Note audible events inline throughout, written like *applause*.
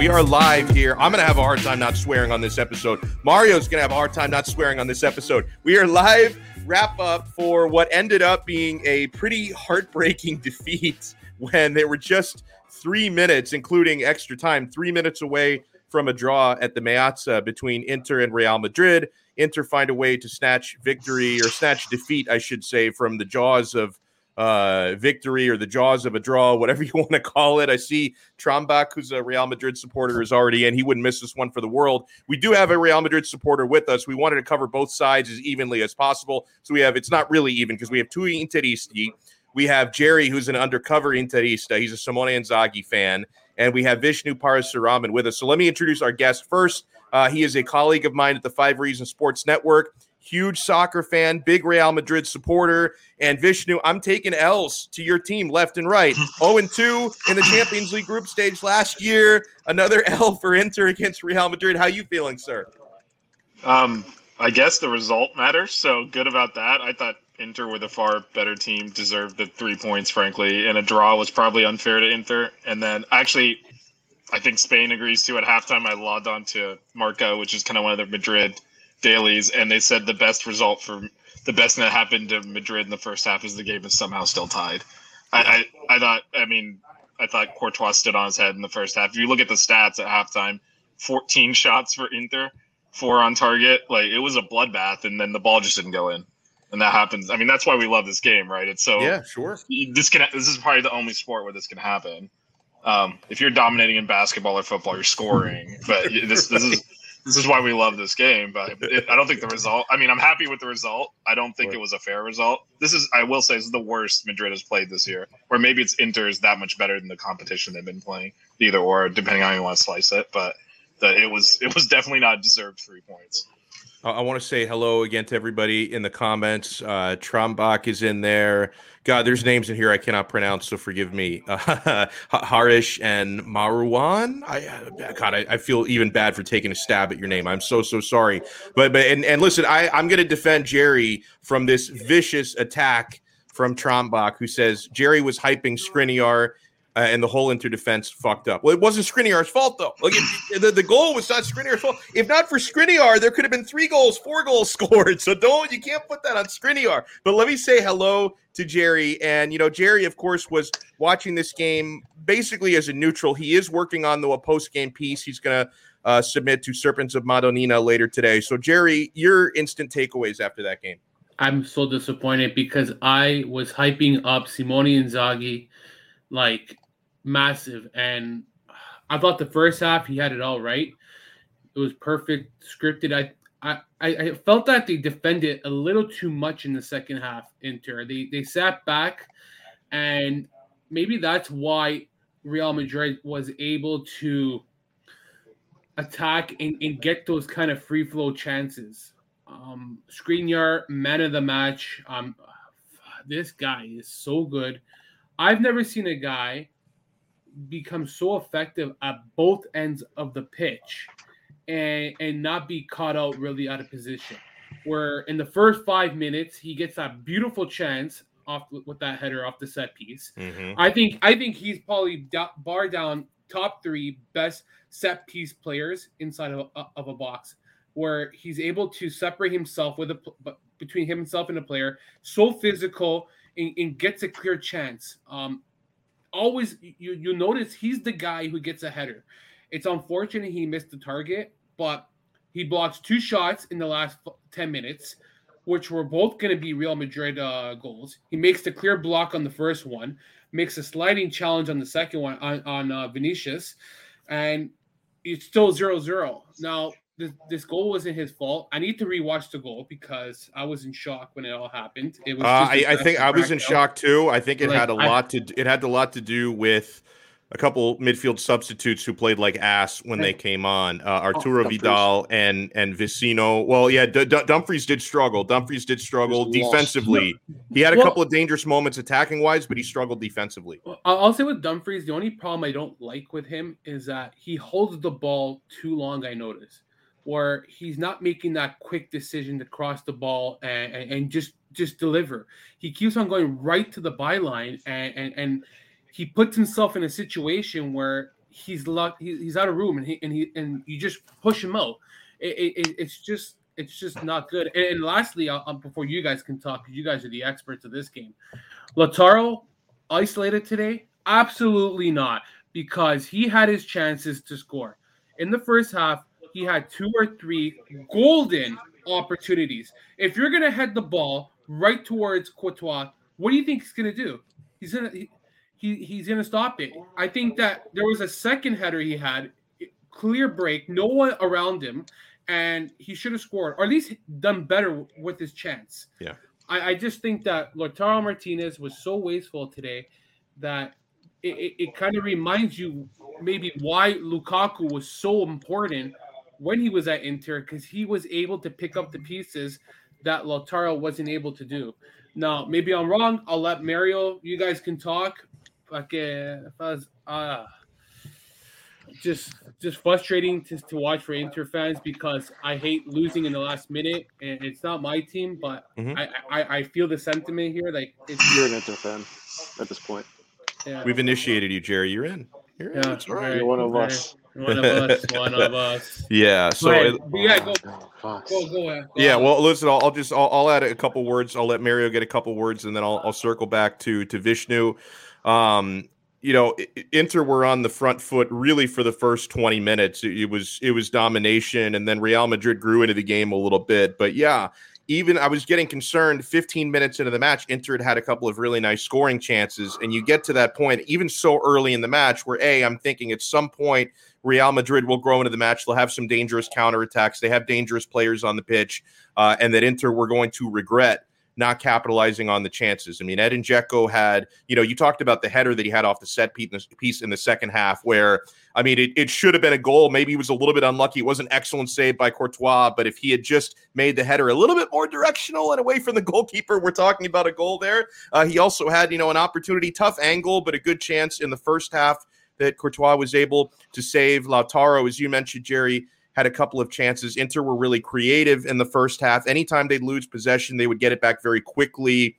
We are live here. I'm going to have a hard time not swearing on this episode. Mario's going to have a hard time not swearing on this episode. We are live wrap up for what ended up being a pretty heartbreaking *laughs* defeat when they were just three minutes, including extra time, three minutes away from a draw at the Meazza between Inter and Real Madrid. Inter find a way to snatch victory or snatch defeat, I should say, from the jaws of uh, victory or the jaws of a draw, *laughs* whatever you want to call it. I see Trombach, who's a Real Madrid supporter, is already in. He wouldn't miss this one for the world. We do have a Real Madrid supporter with us. We wanted to cover both sides as evenly as possible. So we have, it's not really even because we have two Interisti. We have Jerry, who's an undercover Interista. He's a Simone Inzaghi fan. And we have Vishnu Parasuraman with us. So let me introduce our guest first. Uh, he is a colleague of mine at the Five Reasons Sports Network huge soccer fan, big Real Madrid supporter. And Vishnu, I'm taking L's to your team left and right. 0 *laughs* and 2 in the Champions League group stage last year. Another *laughs* L for Inter against Real Madrid. How you feeling, sir? Um, I guess the result matters. So good about that. I thought Inter were the far better team, deserved the three points, frankly, and a draw was probably unfair to Inter. And then actually, I think Spain agrees too. At halftime, I logged on to Marca, which is kind of one of the Madrid dailies, and they said the best result for the best that happened to Madrid in the first half is the game is somehow still tied. I, I, I thought, I mean, I thought Courtois stood on his head in the first half. If you look at the stats at halftime, 14 *laughs* shots for Inter, four on target. Like it was a bloodbath, and then the ball just didn't go in. And that happens. I mean, that's why we love this game, right? It's so yeah, sure. This can this is probably the only sport where this can happen. Um, if you're dominating in basketball or football, you're scoring. *laughs* But this this is this is why we love this game. But it, I don't think the result. I mean, I'm happy with the result. I don't think it was a fair result. This is, I will say, this is the worst Madrid has played this year. Or maybe it's Inter is that much better than the competition they've been playing. Either or, depending on how you want to slice it. But the, it was it was definitely not deserved three points. I want to say hello again to everybody in the comments. Uh, Trombach is in there. God, there's names in here I cannot pronounce, so forgive me. *laughs* Uh, Harish and Maruwan. I uh, God, I, I, feel even bad for taking a stab at your name. I'm so so sorry. But but and, and listen, I, I'm going to defend Jerry from this vicious attack from Trombach, who says Jerry was hyping Skriniar uh, and the whole Inter defense fucked up. Well, it wasn't Skriniar's fault though. Like the, the goal was not Skriniar's fault. If not for Skriniar, there could have been three goals, four goals *laughs* scored. So don't you can't put that on Skriniar. But let me say hello to Jerry. And you know, Jerry, of course, was watching this game basically as a neutral. He is working on the post game piece. He's gonna uh, submit to Serpents of Madonnina later today. So Jerry, your instant takeaways after that game. I'm so disappointed because I was hyping up Simone Inzaghi like massive. And I thought the first half he had it all right. It was perfect, scripted. I I, I felt that they defended a little too much in the second half. Inter they they sat back, and maybe that's why Real Madrid was able to attack and, and get those kind of free flow chances. Um, Skriniar, man of the match. Um, this guy is so good. I've never seen a guy become so effective at both ends of the pitch and and not be caught out really out of position. Where in the first five minutes he gets that beautiful chance off with that header off the set piece. Mm-hmm. I think I think he's probably bar down top three best set piece players inside of a, of a box, where he's able to separate himself with a between himself and a player, so physical and, and gets a clear chance. Um, always you you notice he's the guy who gets a header. It's unfortunate he missed the target, but he blocks two shots in the last 10 minutes, which were both going to be Real Madrid uh, goals. He makes the clear block on the first one, makes a sliding challenge on the second one on, on uh, Vinicius, and it's still 0 0. Now, this, this goal wasn't his fault. I need to rewatch the goal because I was in shock when it all happened. It was. Uh, I, I, think I was in out. shock too. I think it like, had a lot to. It had a lot to do with a couple midfield substitutes who played like ass when they came on. Uh, oh, Arturo oh, Vidal and and Vecino. Well, yeah, D- D- Dumfries did struggle. Dumfries did struggle defensively. He had a well, couple of dangerous moments attacking wise, but he struggled defensively. I'll say with Dumfries, the only problem I don't like with him is that he holds the ball too long. I notice. Where he's not making that quick decision to cross the ball and, and, just just deliver. He keeps on going right to the byline and, and and he puts himself in a situation where he's locked he's out of room and he and he and you just push him out. It, it, it's just it's just not good. And, and lastly, uh, before you guys can talk, you guys are the experts of this game, Lautaro isolated today? Absolutely not, because he had his chances to score in the first half he had two or three golden opportunities. If you're going to head the ball right towards Courtois, what do you think he's going to do? He's going to he, he, he's going to stop it. I think that there was a second header he had, clear break, no one around him, and he should have scored or at least done better with his chance. Yeah. I, I just think that Lautaro Martinez was so wasteful today that it, it, it kind of reminds you maybe why Lukaku was so important when he was at Inter because he was able to pick up the pieces that Lautaro wasn't able to do. Now, maybe I'm wrong. I'll let Mario. You guys can talk. Okay, uh, just just frustrating to, to watch for Inter fans because I hate losing in the last minute, and it's not my team, but mm-hmm. I, I, I feel the sentiment here. Like it's, you're an Inter fan at this point. Yeah. We've initiated you, Jerry. You're in. You're in. Yeah, right. You're one of us. One of us. One of us. *laughs* Yeah. So it, yeah, go, go, go, go, ahead. Go yeah. Well, listen. I'll, I'll just I'll, I'll, add a couple words. I'll let Mario get a couple words, and then I'll I'll circle back to to Vishnu. Um, you know, Inter were on the front foot really for the first 20 minutes. It, it was it was domination, and then Real Madrid grew into the game a little bit. But yeah, even I was getting concerned 15 minutes into the match, Inter had had a couple of really nice scoring chances. And you get to that point, even so early in the match, where A, I'm thinking at some point Real Madrid will grow into the match. They'll have some dangerous counterattacks. They have dangerous players on the pitch, uh, and that Inter were going to regret not capitalizing on the chances. I mean, Edin Dzeko had, you know, you talked about the header that he had off the set piece in the second half, where, I mean, it, it should have been a goal. Maybe he was a little bit unlucky. It was an excellent save by Courtois, but if he had just made the header a little bit more directional and away from the *laughs* goalkeeper, we're talking about a goal there. Uh, he also had, you know, an opportunity, tough angle, but a good chance in the first half that Courtois was able to save. Lautaro, as you mentioned, Jerry, had a couple of chances. Inter were really creative in the first half. Anytime they'd lose possession, they would get it back very quickly.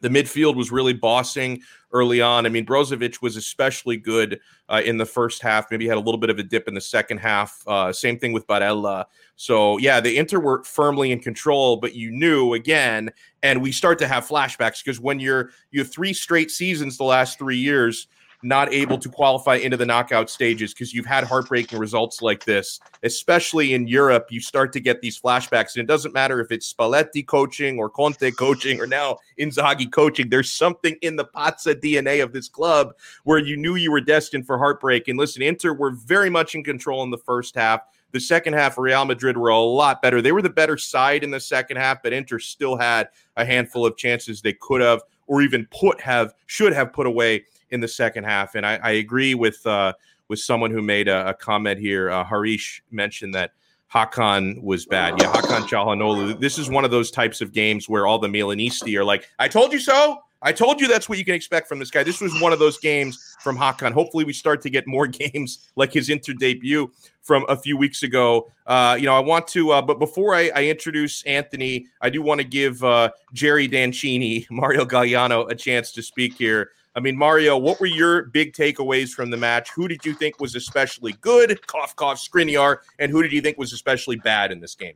The midfield was really bossing early on. I mean, Brozovic was especially good uh, in the first half. Maybe had a little bit of a dip in the second half. Uh, same thing with Barella. So yeah, the Inter were firmly in control, but you knew again, and we start to have flashbacks because when you're you have three straight seasons the last three years not able to qualify into the knockout stages because you've had heartbreaking results like this, especially in Europe. You start to get these flashbacks, and it doesn't matter if it's Spalletti coaching or Conte coaching or now Inzaghi coaching. There's something in the Pazza DNA of this club where you knew you were destined for heartbreak. And listen, Inter were very much in control in the first half. The second half, Real Madrid were a lot better. They were the better side in the second half, but Inter still had a handful of chances they could have or even put have should have put away in the second half. And I, I agree with uh, with someone who made a, a comment here. Uh, Harish mentioned that Hakan was bad. Yeah, Hakan Calhanoglu. This is one of those types of games where all the Milanisti are like, "I told you so." I told you that's what you can expect from this guy. This was one of those games from Hakan. Hopefully, we start to get more *laughs* games like his Inter debut from a few weeks ago. Uh, you know, I want to, uh, but before I, I, introduce Anthony, I do want to give uh, Jerry Dancini, *laughs* Mario Galliano, a chance to speak here. I mean, Mario, what were your big takeaways from the match? Who did you think was especially good? Cough, cough, Skriniar. And who did you think was especially bad in this game?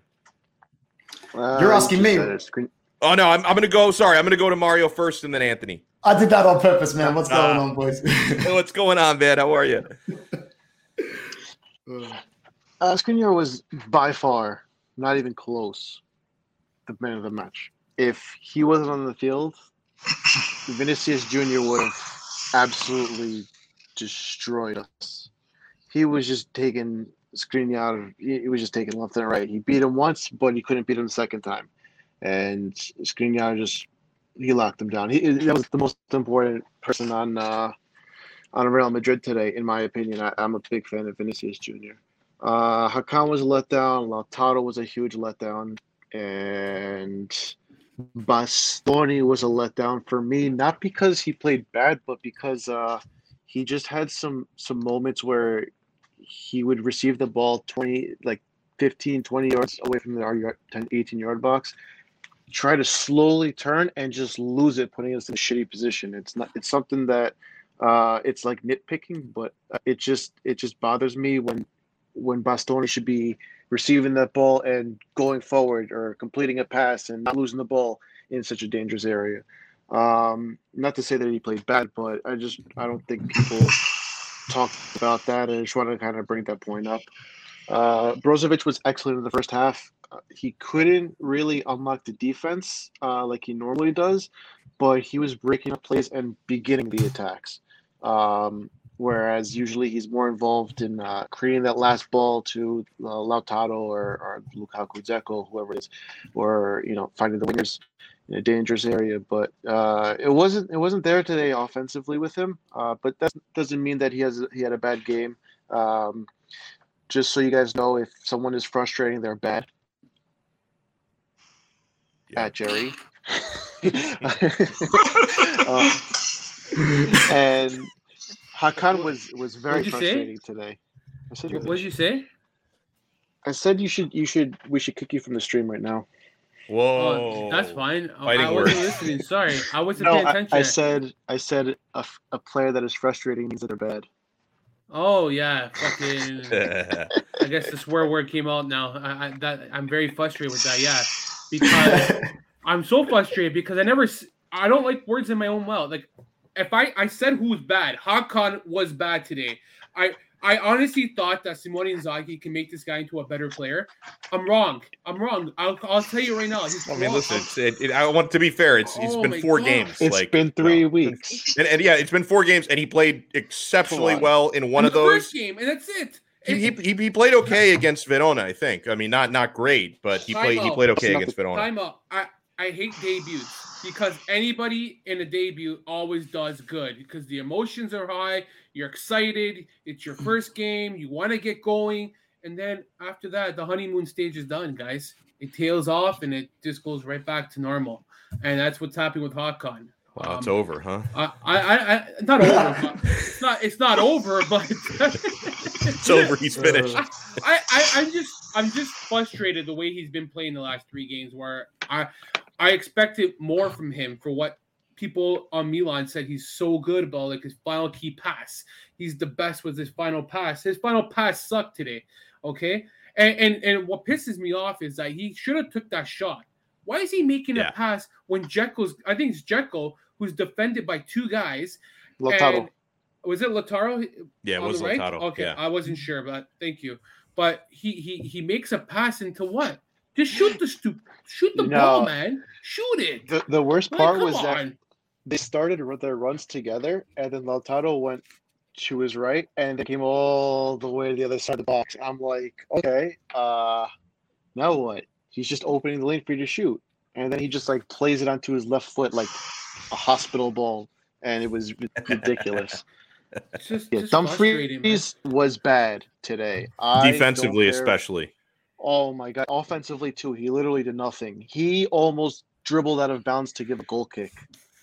Uh, You're asking me. Oh, no, I'm, I'm going to go. Sorry, I'm going to go to Mario first and then Anthony. I did that on purpose, man. What's going uh, on, boys? *laughs* what's going on, man? How are you? Uh, Skriniar was by far not even close the man of the match. If he wasn't on the field, Vinicius Jr. would have absolutely destroyed us. He was just taking screening out of he was just taking left and right. He beat him once, but he couldn't beat him the second time. And Skriniar just he locked him down. He that was the most important person on uh, on Real Madrid today, in my opinion. I, am a big fan of Vinicius Jr. Uh, Hakan was a letdown. Lautaro was a huge letdown, and Bastoni was a letdown for me, not because he played bad, but because uh, he just had some some moments where he would receive the ball 20 like 15, 20 yards away from the 10, 18 yard box, try to slowly turn and just lose it, putting us in a shitty position. It's not. It's something that uh, it's like nitpicking, but it just it just bothers me when when Bastoni should be receiving that ball and going forward or completing a pass and not losing the ball in such a dangerous area. Um, not to say that he played bad, but I just I don't think people talk about that. I just want to kind of bring that point up. Uh, Brozovic was excellent in the first half. Uh, he couldn't really unlock the defense uh, like he normally does, but he was breaking up plays and beginning the attacks. Um, whereas usually he's more involved in uh, creating that last ball to uh, Lautaro or, or Lukaku Dzeko, whoever it is, or you know finding the wingers in a dangerous area. But uh, it wasn't it wasn't there today offensively with him. Uh, but that doesn't mean that he has he had a bad game. Um, just so you guys know, if someone is frustrating, they're bad. Yeah. At Jerry. *laughs* *laughs* uh, and Hakan was was very frustrating say? today. I said, what did you say? I said you should you should we should kick you from the stream right now. Whoa, oh, that's fine. Fighting I wasn't listening. Sorry, I wasn't *laughs* no, paying attention. I, I said I said a, a player that is frustrating means that they're bad. Oh yeah, fucking. *laughs* I guess the swear word came out now. I, I that I'm very frustrated with that. Yeah, *laughs* because I'm so frustrated because I never I don't like words in my own mouth. Like if I I said who was bad, Hakan was bad today. I I honestly thought that Simone Inzaghi can make this guy into a better player. I'm wrong. I'm wrong. I'll, I'll tell you right now. I mean, listen. It, it, I want to be fair. It's it's oh been four God. games. It's like, been three weeks. And, and, yeah, it's been four games, and he played exceptionally well in one in of those. game, and that's it. He, he, he played okay against Verona, I think. I mean, not not great, but he played he played okay against Verona. Time up. I I hate debuts because anybody in a debut always does good because the emotions are high. You're excited. It's your first game. You want to get going. And then after that, the honeymoon stage is done, guys. It tails off and it just goes right back to normal. And that's what's happening with Hakan. Wow, um, it's over, huh? I, I, I not over. it's not. It's not over, but *laughs* it's over. He's finished. I, I, I'm just, I'm just frustrated the way he's been playing the last three games. Where I, I expected more from him for what people on Milan said he's so good about, like his final key pass. He's the best with his final pass. His final pass sucked today. Okay. And and, and what pisses me off is that he should have took that shot. Why is he making yeah. a pass when Dzeko's I think it's Dzeko who's defended by two guys. Lautaro. Was it Lautaro? Yeah, it was right? Lautaro. Okay, yeah. I wasn't sure, but thank you. But he he he makes a pass into what? Just shoot the stu- shoot the no. ball, man. Shoot it. The, the worst part was on. that they started their runs together, and then Lautaro went to his right, and they came all the way to the other side of the box. I'm like, okay, uh, now what? He's just opening the lane for you to shoot, and then he just like plays it onto his left foot like a hospital ball, and it was ridiculous. *laughs* just, yeah, Dumfries was bad today. Defensively, especially. Oh my god! Offensively too, he literally did nothing. He almost dribbled out of bounds to give a goal kick.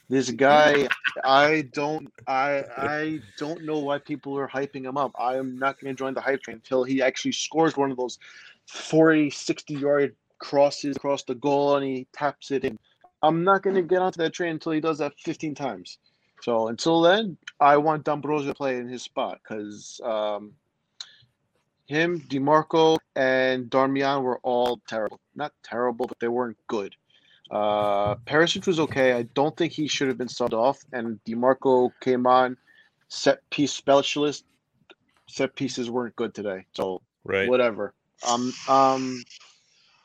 This guy, I don't, I, I don't know why people are hyping him up. I am not going to join the hype train until he actually scores one of those 40, 60 yard crosses across the goal and he taps it in. I'm not going to get onto that train until he does that 15 times. So until then, I want D'Ambrosio to play in his spot because um, him, Dimarco, and Darmian were all terrible. Not terrible, but they weren't good. Uh, Perisic was okay. I don't think he should have been subbed off. And Dimarco came on, set piece specialist. Set pieces weren't good today. So right. whatever. Um, um,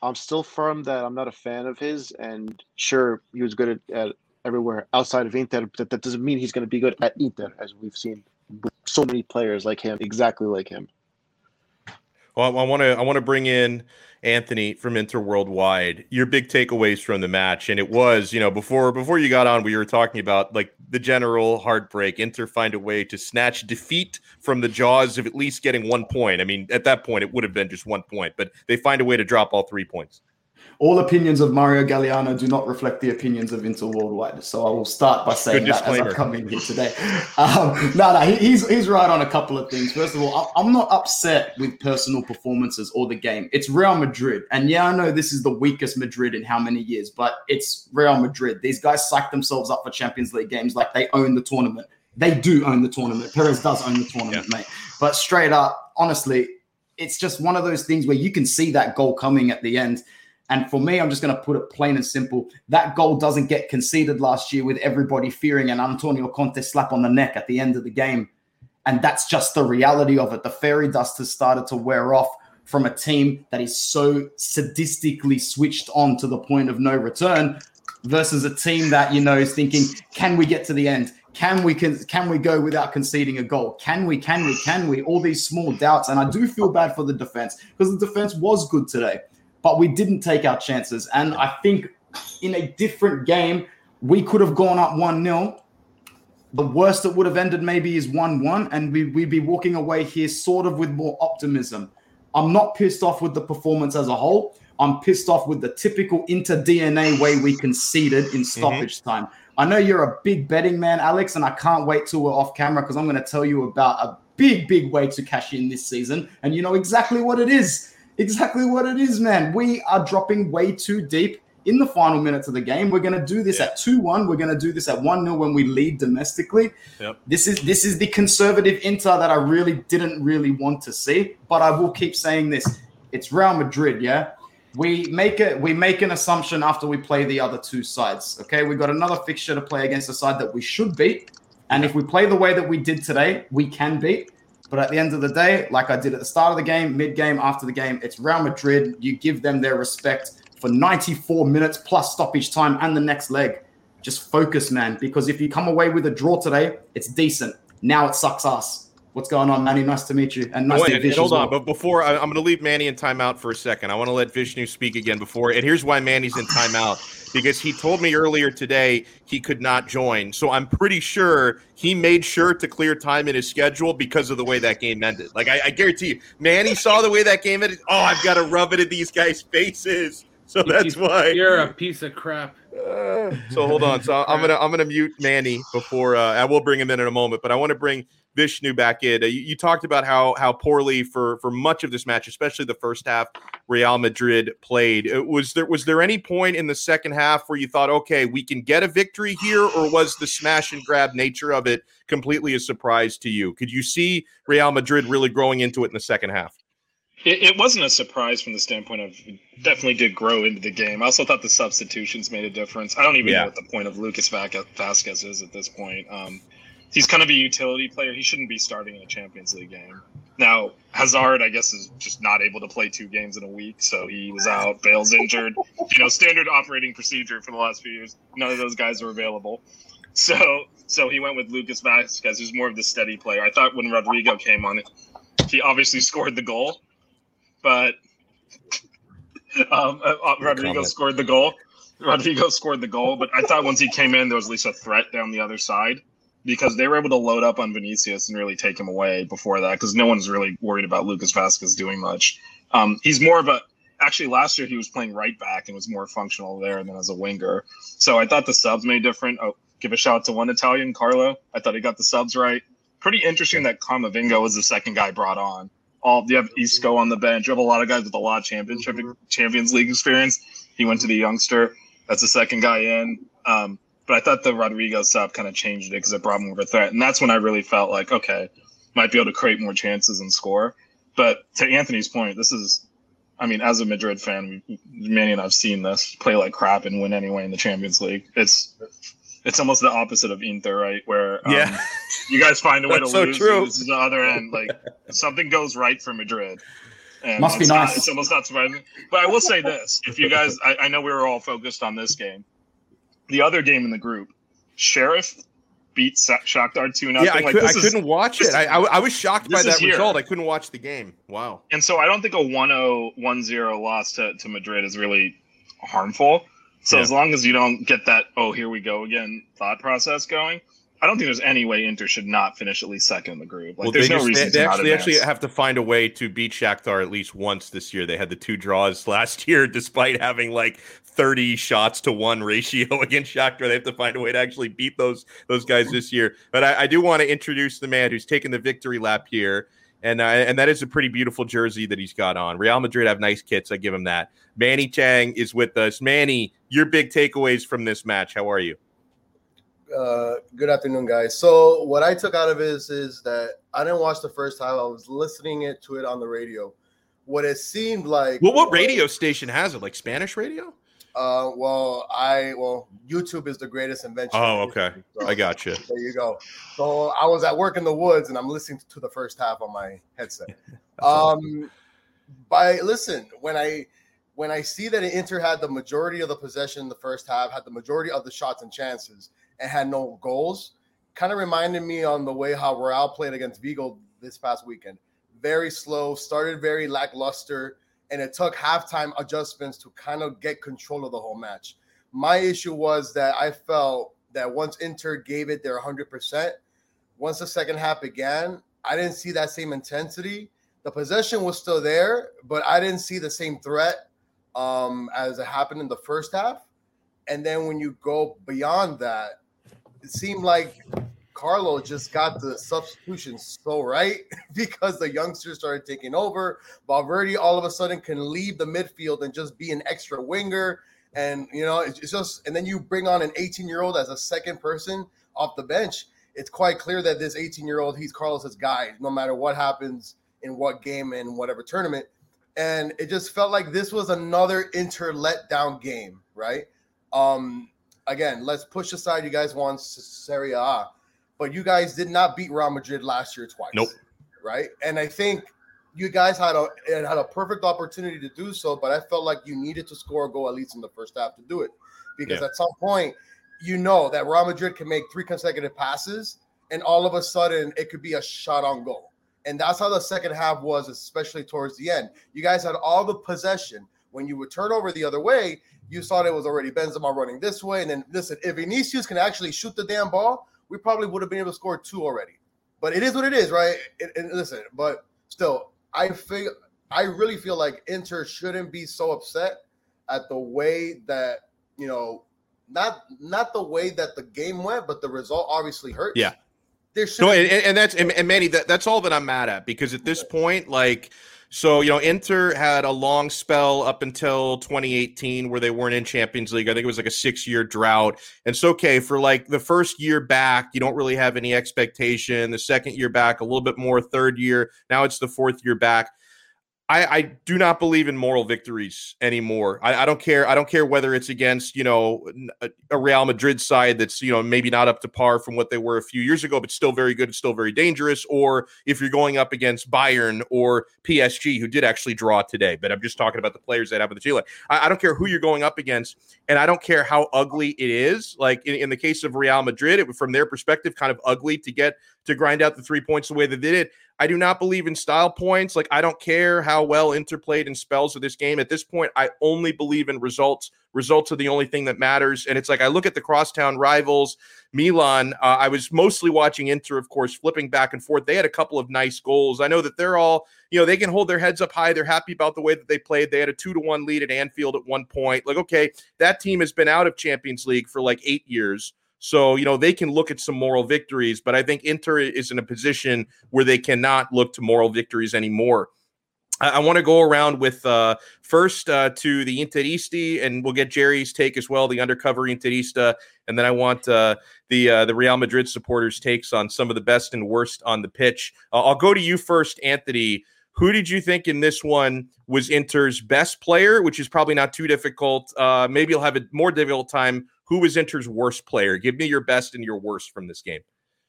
I'm still firm that I'm not a fan of his. And sure, he was good at, at everywhere outside of Inter, but that doesn't mean he's going to be good at Inter, as we've seen with so many players like him, exactly like him. Well, I want to I want to bring in Anthony from Inter Worldwide. Your big takeaways from the match, and it was, you know, before before you got on, we were talking about like the general heartbreak. Inter find a way to snatch defeat from the jaws of at least getting one point. I mean, at that point, it would have been just one point, but they find a way to drop all three points. All opinions of Mario Galliano do not reflect the opinions of Inter Worldwide. So I will start by saying that as I come in here today. Um, no, no, he's he's right on a couple of things. First of all, I'm not upset with personal performances or the game. It's Real Madrid, and yeah, I know this is the weakest Madrid in how many years, but it's Real Madrid. These guys psych themselves up for Champions League games like they own the tournament. They do own the tournament. Perez does own the tournament, yeah. mate. But straight up, honestly, it's just one of those things where you can see that goal coming at the end and for me, I'm just going to put it plain and simple. That goal doesn't get conceded last year with everybody fearing an Antonio Conte slap on the neck at the end of the game. And that's just the reality of it. The fairy dust has started to wear off from a team that is so sadistically switched on to the point of no return versus a team that, you know, is thinking, can we get to the end? Can we can, can we go without conceding a goal? Can we? Can we? Can we? All these small doubts, and I do feel bad for the defense because the defense was good today but we didn't take our chances. And I think in a different game, we could have gone up 1 0. The worst that would have ended maybe is 1 1, and we, we'd be walking away here sort of with more optimism. I'm not pissed off with the performance as a whole. I'm pissed off with the typical inter DNA way we conceded in mm-hmm. stoppage mm-hmm. time. I know you're a big betting man, Alex, and I can't wait till we're off camera because I'm going to tell you about a big, big way to cash in this season. And you know exactly what it is exactly what it is, man. We are dropping way too deep in the final minutes of the game. We're going to do this yeah. at 2-1. We're going to do this at 1-0 when we lead domestically. Yep. This is this is the conservative Inter that I really didn't really want to see, but I will keep saying this. It's Real Madrid, yeah? We make it we make an assumption after we play the other two sides. Okay? We've got another fixture to play against a side that we should beat. And if we play the way that we did today, we can beat. But at the end of the day, like I did at the start of the game, mid game, after the game, it's Real Madrid. You give them their respect for 94 minutes plus stoppage time and the next leg. Just focus, man, because if you come away with a draw today, it's decent. Now it sucks ass. What's going on, Manny? Nice to meet you. And nice Wait, to. Hold well. on, but before I, am going to leave Manny in timeout for a second. I want to let Vishnu speak again before. And here's why Manny's in timeout because he told me earlier today he could not join. So I'm pretty sure he made sure to clear time in his schedule because of the way that game ended. Like I, I guarantee you, Manny saw the way that game ended. Oh, I've got to rub it in these guys' faces. So that's why you're a piece of crap. So hold on. So I'm gonna I'm gonna mute Manny before uh, I will bring him in in a moment, but I want to bring Vishnu back in. Uh, you, you, talked about how how poorly for for much of this match, especially the first half, Real Madrid played. Uh, was there was there any point in the second half where you thought, okay, we can get a victory here, or was the smash and grab nature of it completely a surprise to you? Could you see Real Madrid really growing into it in the second half? It, it wasn't a surprise from the standpoint of definitely did grow into the game. I also thought the substitutions made a difference. I don't even yeah. know what the point of Lucas Vázquez is at this point. Um, he's kind of a utility player. He shouldn't be starting in a Champions League game. Now, Hazard, I guess, is just not able to play two games in a week, so he was out. Bale's injured. You know, standard operating procedure for the last few years. None of those guys are available. So, so he went with Lucas Vázquez, who's more of the steady player. I thought when Rodrygo came on, he obviously scored the goal, but um, uh, uh Rodrygo scored the goal. Rodrygo scored the goal, but I thought once he came in, there was at least a threat down the other side because they were able to load up on Vinicius and really take him away before that because no one's really worried about Lucas Vázquez doing much. Um, he's more of a actually last year he was playing right back and was more functional there than as a winger. So I thought the subs made different. Oh, give a shout out to one Italian, Carlo. I thought he got the subs right. Pretty interesting that Camavinga was the second guy brought on. All you have Isco on the bench. You have a lot of guys with a lot of championship Champions League experience. He went to the youngster. That's the second guy in. Um, but I thought the Rodrygo sub kind of changed it because it brought more of a threat, and that's when I really felt like okay, might be able to create more chances and score. But to Anthony's point, this is, I mean, as a Madrid fan, Manny and I've seen this play like crap and win anyway in the Champions League. It's it's almost the opposite of Inter, right? Where um, yeah, *laughs* you guys find a way to so lose. True. This is the other end. Like *laughs* something goes right for Madrid. And Must be nice. Not, it's almost not surprising. But I will say this: if you guys, I, I know we were all focused on this game the other game in the group, Sheriff beat Shakhtar two nothing. Yeah, I, like, could, I is, couldn't watch it. I, I, I, was shocked by that result. I couldn't watch the game. Wow. And so I don't think a 1-0, 1-0 loss to, to Madrid is really harmful. So yeah. as long as you don't get that, oh, here we go again thought process going, I don't think there's any way Inter should not finish at least second in the group. Like, well, there's no just, reason they, to they actually, they actually have to find a way to beat Shakhtar at least once this year. They had the two draws *laughs* last year, despite having like 30 shots to one ratio *laughs* against Shakhtar. They have to find a way to actually beat those those guys this year. But I, I do want to introduce the man who's taken the victory lap here. And, uh, and that is a pretty beautiful jersey that he's got on. Real Madrid have nice kits. I give him that. Manny Chang is with us. Manny, your big takeaways from this match. How are you? Uh, good afternoon, guys. So what I took out of it is, is that I didn't watch the first time. I was listening it to it on the radio. What it seemed like. Well, what radio station has it? Like Spanish radio? Uh, well, I well, YouTube is the greatest invention. Oh, okay. So, I got you. There you go. So I was at work in the woods, and I'm listening to the first half on my headset. *laughs* um, by listen, when I when I see that Inter had the majority of the possession in the first half, had the majority of the shots and chances, and had no goals, kind of reminded me on the way how Real played against Vigo this past weekend. Very slow, started very lackluster, and it took halftime adjustments to kind of get control of the whole match. My issue was that I felt that once Inter gave it their 100%, once the second half began, I didn't see that same intensity. The possession was still there, but I didn't see the same threat um, as it happened in the first half. And then when you go beyond that, it seemed like Carlo just got the substitution so right *laughs* because the youngsters started taking over. Valverde all of a sudden can leave the midfield and just be an extra winger. And you know, it's just and then you bring on an 18 year old as a second person off the bench. It's quite clear that this 18 year old, he's Carlos's guy, no matter what happens in what game and whatever tournament. And it just felt like this was another Inter letdown game, right? Um, again, let's push aside you guys want Serie A, but you guys did not beat Real Madrid last year twice. Nope. Right. And I think you guys had a had a perfect opportunity to do so, but I felt like you needed to score a goal at least in the first half to do it. Because Yeah. at some point, you know that Real Madrid can make three consecutive passes, and all of a sudden it could be a shot on goal. And that's how the second half was, especially towards the end. You guys had all the possession. When you would turn over the other way, you saw it was already Benzema running this way. And then listen, if Vinicius can actually shoot the damn ball, we probably would have been able to score two already. But it is what it is, right? Listen, but still, I feel I really feel like Inter shouldn't be so upset at the way that you know, not not the way that the game went, but the result obviously hurt. Yeah. There should No, and, and that's and, and Manny, that, that's all that I'm mad at because at this point, like, so you know, Inter had a long spell up until 2018 where they weren't in Champions League. I think it was like a six year drought. And so, okay for like the first year back, you don't really have any expectation. The second year back, a little bit more. Third year, now it's the fourth year back. I, I do not believe in moral victories anymore. I, I don't care. I don't care whether it's against you know a, a Real Madrid side that's you know maybe not up to par from what they were a few years ago, but still very good, and still very dangerous. Or if you're going up against Bayern or PSG, who did actually draw today, but I'm just talking about the players that have in the Chile. I, I don't care who you're going up against, and I don't care how ugly it is. Like in, in the case of Real Madrid, it was from their perspective kind of ugly to get to grind out the three points the way they did it. I do not believe in style points. Like, I don't care how well Inter played in spells of this game. At this point, I only believe in results. Results are the only thing that matters. And it's like I look at the crosstown rivals, Milan. Uh, I was mostly watching Inter, of course, flipping back and forth. They had a couple of nice goals. I know that they're all, you know, they can hold their heads up high. They're happy about the way that they played. They had a two to one lead at Anfield at one point. Like, okay, that team has been out of Champions League for like eight years. So, you know, they can look at some moral victories, but I think Inter is in a position where they cannot look to moral victories anymore. I, I want to go around with uh, first uh, to the Interisti, and we'll get Jerry's take as well, the undercover Interista, and then I want uh, the uh, the Real Madrid supporters' takes on some of the best and worst on the pitch. I'll go to you first, Anthony. Who did you think in this one was Inter's best player, which is probably not too difficult? Uh, maybe you'll have a more difficult time who was Inter's worst player? Give me your best and your worst from this game.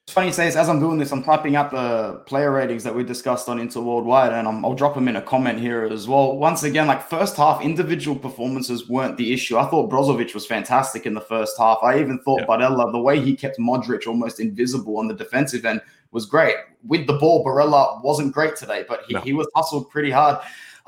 It's funny you say this. As I'm doing this, I'm typing up the player ratings that we discussed on Inter Worldwide, and i will drop them in a comment here as well. Once again, like first half, individual performances weren't the issue. I thought Brozovic was fantastic in the first half. I even thought yeah. Barella, the way he kept Modric almost invisible on the defensive end, was great. With the ball, Barella wasn't great today, but he, no. he was hustled pretty hard.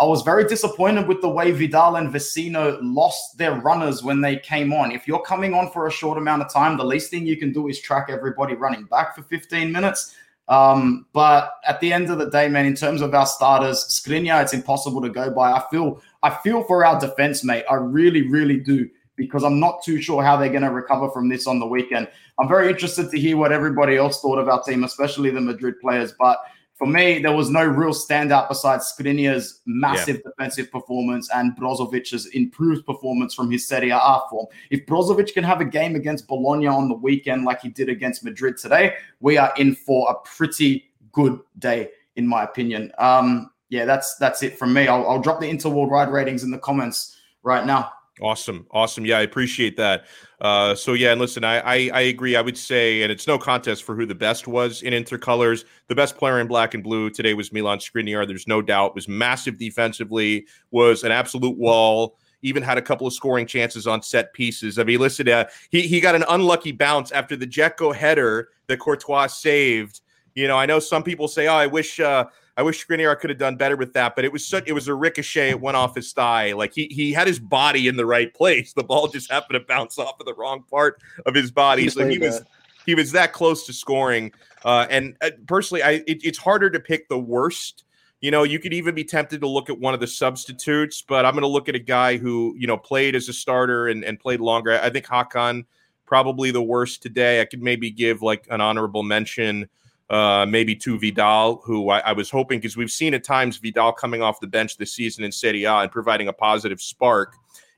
I was very disappointed with the way Vidal and Vecino lost their runners when they came on. If you're coming on for a short amount of time, the least thing you can do is track everybody running back for 15 minutes. Um, but at the end of the day, man, in terms of our starters, Skriniar, it's impossible to go by. I feel I feel for our defense, mate. I really, really do because I'm not too sure how they're going to recover from this on the weekend. I'm very interested to hear what everybody else thought of our team, especially the Madrid players. But for me, there was no real standout besides Skriniar's massive yeah. defensive performance and Brozovic's improved performance from his Serie A form. If Brozovic can have a game against Bologna on the weekend like he did against Madrid today, we are in for a pretty good day, in my opinion. Um, yeah, that's that's it from me. I'll, I'll drop the Inter Worldwide ratings in the comments right now. Awesome, awesome. Yeah, I appreciate that. Uh, so yeah, and listen, I, I, I agree. I would say, and it's no contest for who the best was in intercolors. The best player in black and blue today was Milan Skriniar. There's no doubt. Was massive defensively. Was an absolute wall. Even had a couple of scoring chances on set pieces. I mean, listen, uh, he he got an unlucky bounce after the Dzeko header that Courtois saved. You know, I know some people say, "Oh, I wish." Uh, I wish Skriniar could have done better with that, but it was such it was a ricochet. It went off his thigh. Like he he had his body in the right place. The ball just happened to bounce off of the wrong part of his body. so he was he was that close to scoring. Uh, and uh, personally, I it, it's harder to pick the worst. You know, you could even be tempted to look at one of the substitutes, but I'm going to look at a guy who you know played as a starter and, and played longer. I think Hakan probably the worst today. I could maybe give like an honorable mention uh, maybe to Vidal, who I, I was hoping because we've seen at times Vidal coming off the bench this season in Serie A and providing a positive spark.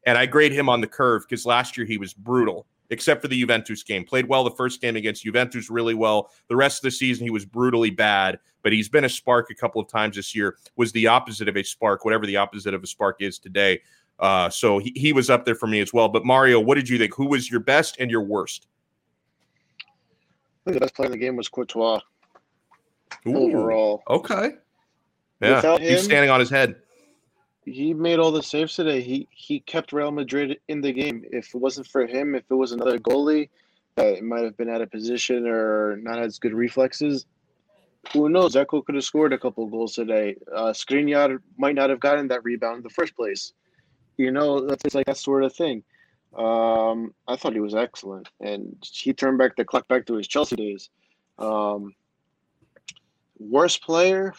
And I grade him on the curve because last year he was brutal, except for the Juventus game. Played well the first game against Juventus, really well. The rest of the season he was brutally bad, but he's been a spark a couple of times this year. Was the opposite of a spark, whatever the opposite of a spark is today. Uh, so he, he was up there for me as well. But Mario, what did you think? Who was your best and your worst? I think the best player in the game was Courtois. Ooh, overall. Okay. Yeah, Without he's him, standing on his head. He made all the saves today. He he kept Real Madrid in the game. If it wasn't for him, if it was another goalie that might have been out of position or not as good reflexes, who knows? Dzeko could have scored a couple goals today. Uh, Skriniar might not have gotten that rebound in the first place. You know, that's like that sort of thing. Um, I thought he was excellent, and he turned back the clock back to his Chelsea days. Um, Worst player,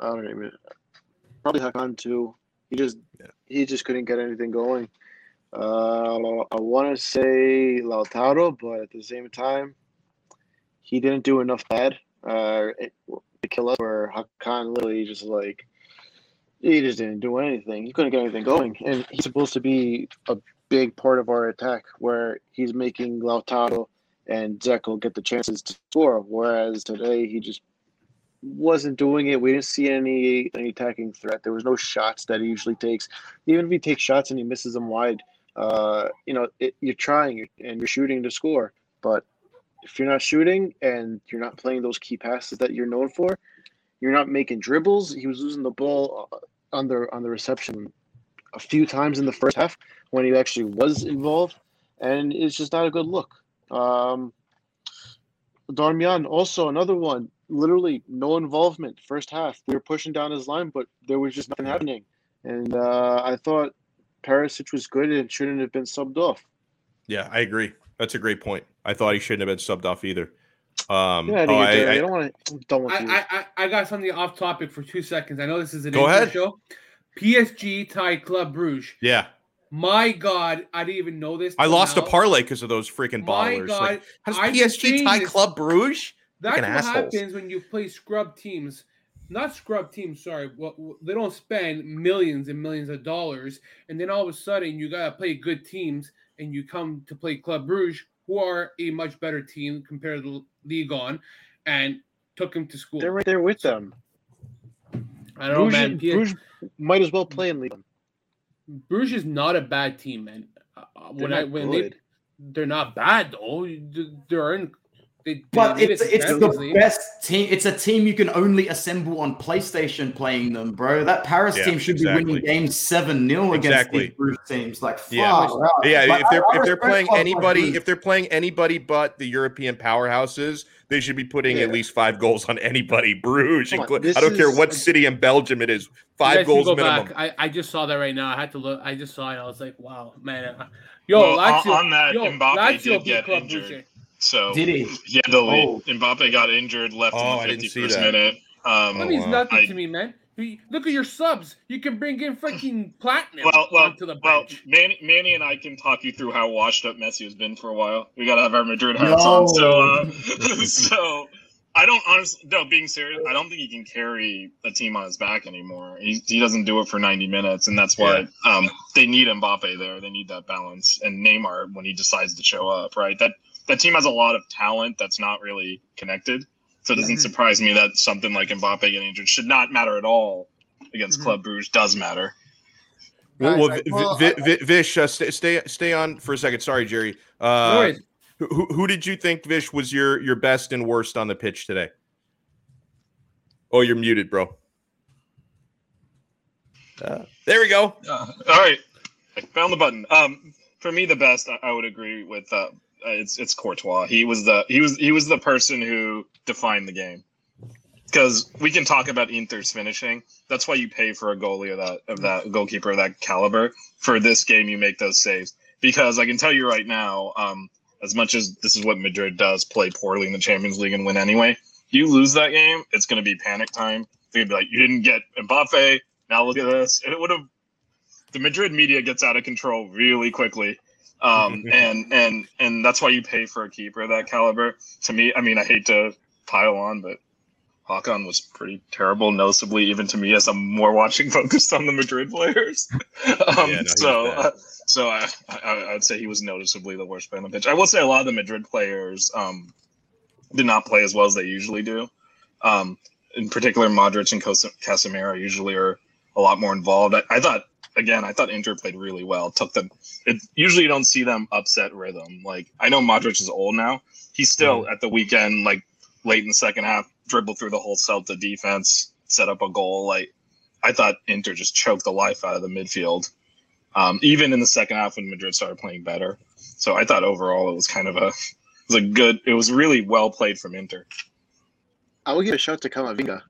I don't even probably Hakan too. He just yeah. he just couldn't get anything going. Uh, I want to say Lautaro, but at the same time, he didn't do enough bad uh, to kill us. Where Hakan literally just like he just didn't do anything. He couldn't get anything going, and he's supposed to be a big part of our attack, where he's making Lautaro and Dzeko get the chances to score. Whereas today, he just wasn't doing it. We didn't see any any attacking threat. There was no shots that he usually takes. Even if he takes shots and he misses them wide, uh, you know, it, you're trying and you're shooting to score. But if you're not shooting and you're not playing those key passes that you're known for, you're not making dribbles. He was losing the ball uh, on the on the reception a few times in the first half when he actually was involved, and it's just not a good look. Um, Darmian also another one literally no involvement first half. We were pushing down his line, but there was just nothing happening. And uh, I thought Perisic was good and shouldn't have been subbed off. Yeah, I agree. That's a great point. I thought he shouldn't have been subbed off either. Um, yeah, oh, I, I, I, don't want to. Don't want I, I, I got something off topic for two seconds. I know this is an Go ahead. show. PSG tied Club Bruges. Yeah. My God, I didn't even know this. I lost now. a parlay because of those freaking ballers. My God, like, how does PSG tie Club Bruges? That's what assholes. happens when you play scrub teams. Not scrub teams, sorry. Well, they don't spend millions and millions of dollars, and then all of a sudden you gotta play good teams, and you come to play Club Bruges, who are a much better team compared to Ligue 1, and took them to school. They're right there with them. I don't Bruges, know, man. Bruges might as well play in Ligue 1. Bruges is not a bad team, man. Uh, when I when good. they they're not bad though. They're in They, but they it's it's the best team. It's a team you can only assemble on PlayStation playing them, bro. That Paris yeah, team should exactly. be winning games seven 0 against exactly. these Bruges teams. Like, yeah, yeah. Like, if they're I, if they're playing anybody, if they're playing anybody but the European powerhouses, they should be putting yeah. at least five goals on anybody. Bruges, *laughs* on, I don't is, care what city in Belgium it is. Five goals go minimum. Back. I, I just saw that right now. I had to look. I just saw it. I was like, wow, man. Yo, well, Lazio, on that, yo, Mbappe Lazio did get injured. Bruges. So did he? Yeah, the oh. Mbappe got injured, left oh, in the 51st minute. Um, that means nothing I, to me, man. Look at your subs. You can bring in freaking platinum well, well, onto the bench. Well, Manny, Manny and I can talk you through how washed up Messi has been for a while. We got to have our Madrid hats no. on. So, uh, *laughs* so I don't honestly. No, being serious, I don't think he can carry a team on his back anymore. He, he doesn't do it for 90 minutes, and that's why yeah. um, they need Mbappe there. They need that balance, and Neymar when he decides to show up. Right, that that team has a lot of talent that's not really connected. So it doesn't mm-hmm. surprise me that something like Mbappe getting injured should not matter at all against mm-hmm. Club Bruges does matter. Well, well, well v- v- Vish, uh, stay, stay stay on for a second. Sorry, Jerry. Uh, who, who did you think Vish was your your best and worst on the pitch today? Oh, you're muted, bro. Uh, there we go. Uh, all right, I found the button. Um, for me, the best I, I would agree with uh, it's it's Courtois. He was the he was he was the person who defined the game. Because we can talk about Inter's finishing. That's why you pay for a goalie of that of that goalkeeper of that caliber. For this game, you make those saves. Because I can tell you right now, um, as much as this is what Madrid does, play poorly in the Champions League and win anyway. You lose that game, it's going to be panic time. They're going to be like, you didn't get Mbappe. Now look at this. It would have. The Madrid media gets out of control really quickly um, *laughs* and and and that's why you pay for a keeper of that caliber. To me, I mean, I hate to pile on, but Hakan was pretty terrible, noticeably even to me as I'm more watching *laughs* focused on the Madrid players. *laughs* um, yeah, no, so uh, so I, I would say he was noticeably the worst player on the pitch. I will say a lot of the Madrid players um, did not play as well as they usually do. Um, in particular, Modric and Casemiro usually are a lot more involved. I, I thought again, I thought Inter played really well. Took them. It usually you don't see them upset rhythm. Like I know Modric is old now. He's still mm-hmm. at the weekend, like late in the second half, dribbled through the whole Celta defense, set up a goal. Like I thought Inter just choked the life out of the midfield. Um, even in the second half when Madrid started playing better. So I thought overall it was kind of a it was a good. It was really well played from Inter. I will give a shout to Camavinga.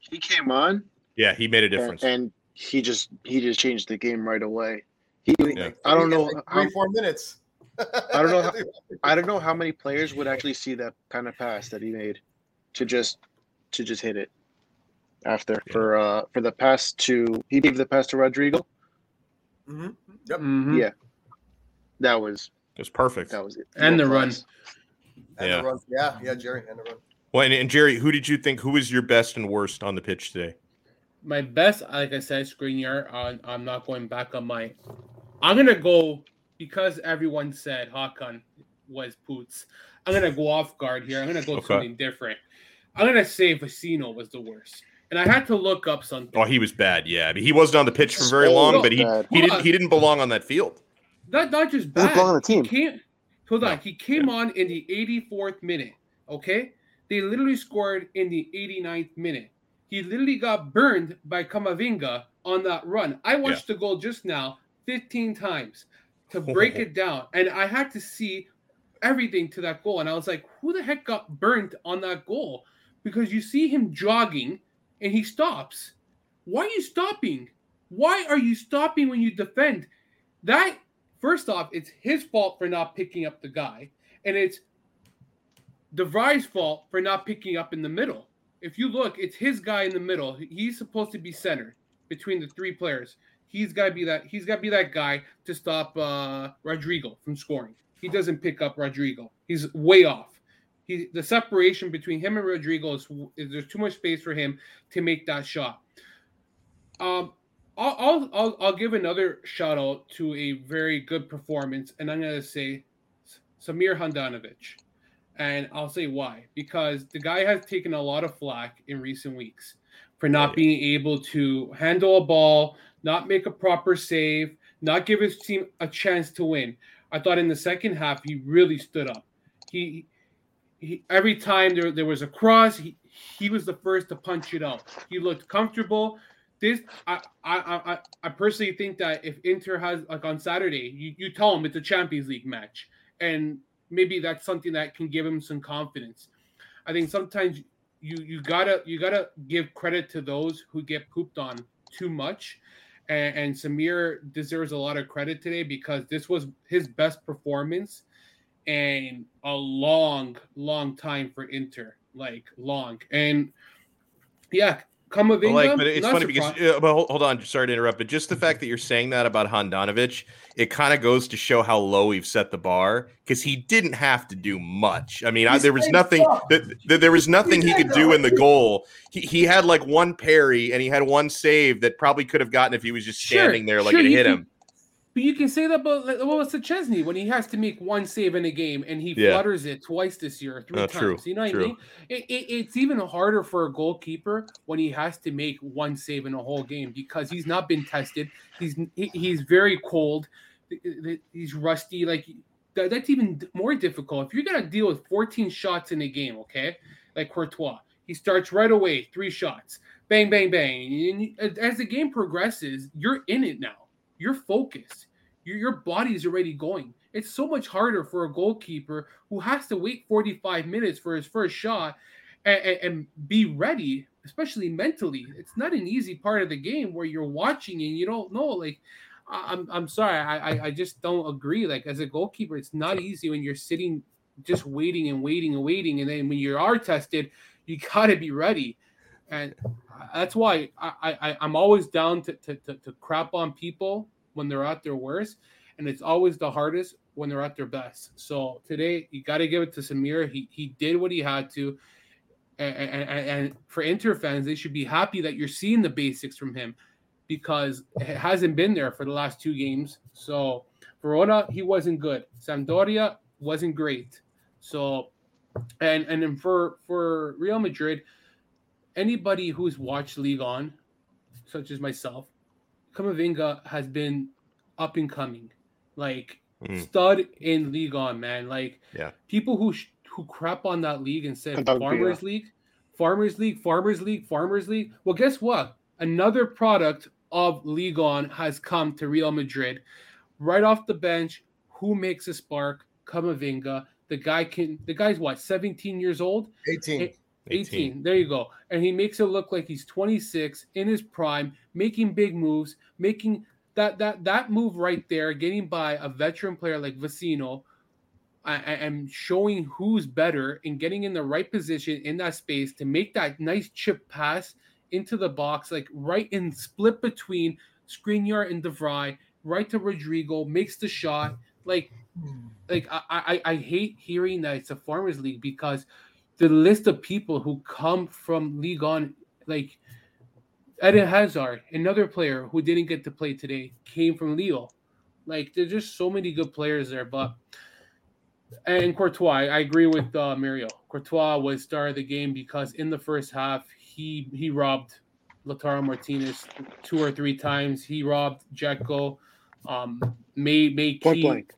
He came on. Yeah, he made a difference. And, and he just he just changed the game right away. He, yeah. I don't know like three how, four minutes. I don't know. How, *laughs* I don't know how many players would actually see that kind of pass that he made to just to just hit it after yeah. for uh for the pass to he gave the pass to Rodrygo. Mm-hmm. Yep. Mm-hmm. Yeah, that was it was perfect. That was it. And the run. And yeah. the run. Yeah, yeah, Jerry, and the run. Well, and, and Jerry, who did you think who was your best and worst on the pitch today? My best, like I said, Skriniar. Uh, I'm not going back on my. I'm gonna go because everyone said Hakan was Poots. I'm gonna go off guard here. I'm gonna go okay. something different. I'm gonna say Vecino was the worst, and I had to look up something. Oh, he was bad. Yeah, I mean, he wasn't on the pitch for very long, but he he didn't he didn't belong on that field. Not not just bad. He belong on the team. He came, hold on, he came yeah. on in the 84th minute. Okay, they literally scored in the 89th minute. He literally got burned by Camavinga on that run. I watched yeah. the goal just now 15 times to *laughs* break it down, and I had to see everything to that goal. And I was like, who the heck got burnt on that goal? Because you see him jogging and he stops. Why are you stopping? Why are you stopping when you defend? That, first off, it's his fault for not picking up the guy, and it's De Vrij's fault for not picking up in the middle if you look, it's his guy in the middle. He's supposed to be centered between the three players. He's got to be that. He's got to be that guy to stop uh, Rodrygo from scoring. He doesn't pick up Rodrygo. He's way off. He the separation between him and Rodrygo is, is there's too much space for him to make that shot. Um, I'll, I'll I'll I'll give another shout out to a very good performance, and I'm gonna say Samir Handanovic. And I'll say why. Because the guy has taken a lot of flack in recent weeks for not oh, being able to handle a ball, not make a proper save, not give his team a chance to win. I thought in the second half he really stood up. He he, every time there, there was a cross, he, he was the first to punch it out. He looked comfortable. This I I I, I personally think that if Inter has like on Saturday, you, you tell him it's a Champions League match, and maybe that's something that can give him some confidence. I think sometimes you you gotta you gotta give credit to those who get pooped on too much. And, and Samir deserves a lot of credit today because this was his best performance in a long, long time for Inter. Like long. And yeah, Camavinga, like, but it's funny because, uh, but hold, hold, on, sorry to interrupt, but just the fact that you're saying that about Handanovic, it kind of goes to show how low we've set the bar because he didn't have to do much. I mean, I, there was nothing that, that, there was nothing he, he could do in the goal. He, he had like one parry and he had one save that probably could have gotten if he was just standing sure, there like sure, it hit him. But you can say that about what was Szczesny when he has to make one save in a game and he yeah. flutters it twice this year, three uh, times. True, you know what true. I mean? It, it, it's even harder for a goalkeeper when he has to make one save in a whole game because he's not been tested. He's he, he's very cold. He's rusty. Like that, that's even more difficult. If you're gonna deal with 14 shots in a game, okay, like Courtois, he starts right away, three shots, bang, bang, bang. And as the game progresses, you're in it now you're focused. Your, your body is already going. It's so much harder for a goalkeeper who has to wait 45 minutes for his first shot and, and, and be ready, especially mentally. It's not an easy part of the game where you're watching and you don't know. Like, I'm, I'm sorry, I, I just don't agree. Like, as a goalkeeper, it's not easy when you're sitting just waiting and waiting and waiting. And then when you are tested, you got to be ready. And that's why I, I I'm always down to, to, to, to crap on people when they're at their worst, and it's always the hardest when they're at their best. So today you got to give it to Samir. He he did what he had to, and, and, and for Inter fans, they should be happy that you're seeing the basics from him because it hasn't been there for the last two games. So Verona, he wasn't good. Sampdoria wasn't great. So, and and then for for Real Madrid anybody who's watched Ligue 1, such as myself, Camavinga has been up and coming, like mm. stud in Ligue 1, man. Like, yeah, people who sh- who crap on that league and said Farmers yeah. League, Farmers League, Farmers League, Farmers League. Well, guess what? Another product of Ligue 1 has come to Real Madrid, right off the bench. Who makes a spark? Camavinga. The guy can. The guy's what? Seventeen years old. Eighteen. 18. 18. There you go. And he makes it look like he's 26 in his prime, making big moves, making that that that move right there, getting by a veteran player like Vecino, and showing who's better and getting in the right position in that space to make that nice chip pass into the box, like right in split between Skriniar and De Vrij, right to Rodrygo, makes the shot. Like, like I, I, I hate hearing that it's a farmers league because – the list of people who come from Ligue 1, like Eden Hazard, another player who didn't get to play today, came from Lille. Like there's just so many good players there, but and Courtois, I agree with uh, Mario. Courtois was star of the game because in the first half he he robbed Lautaro Martinez two or three times. He robbed Dzeko, um, made made point blank.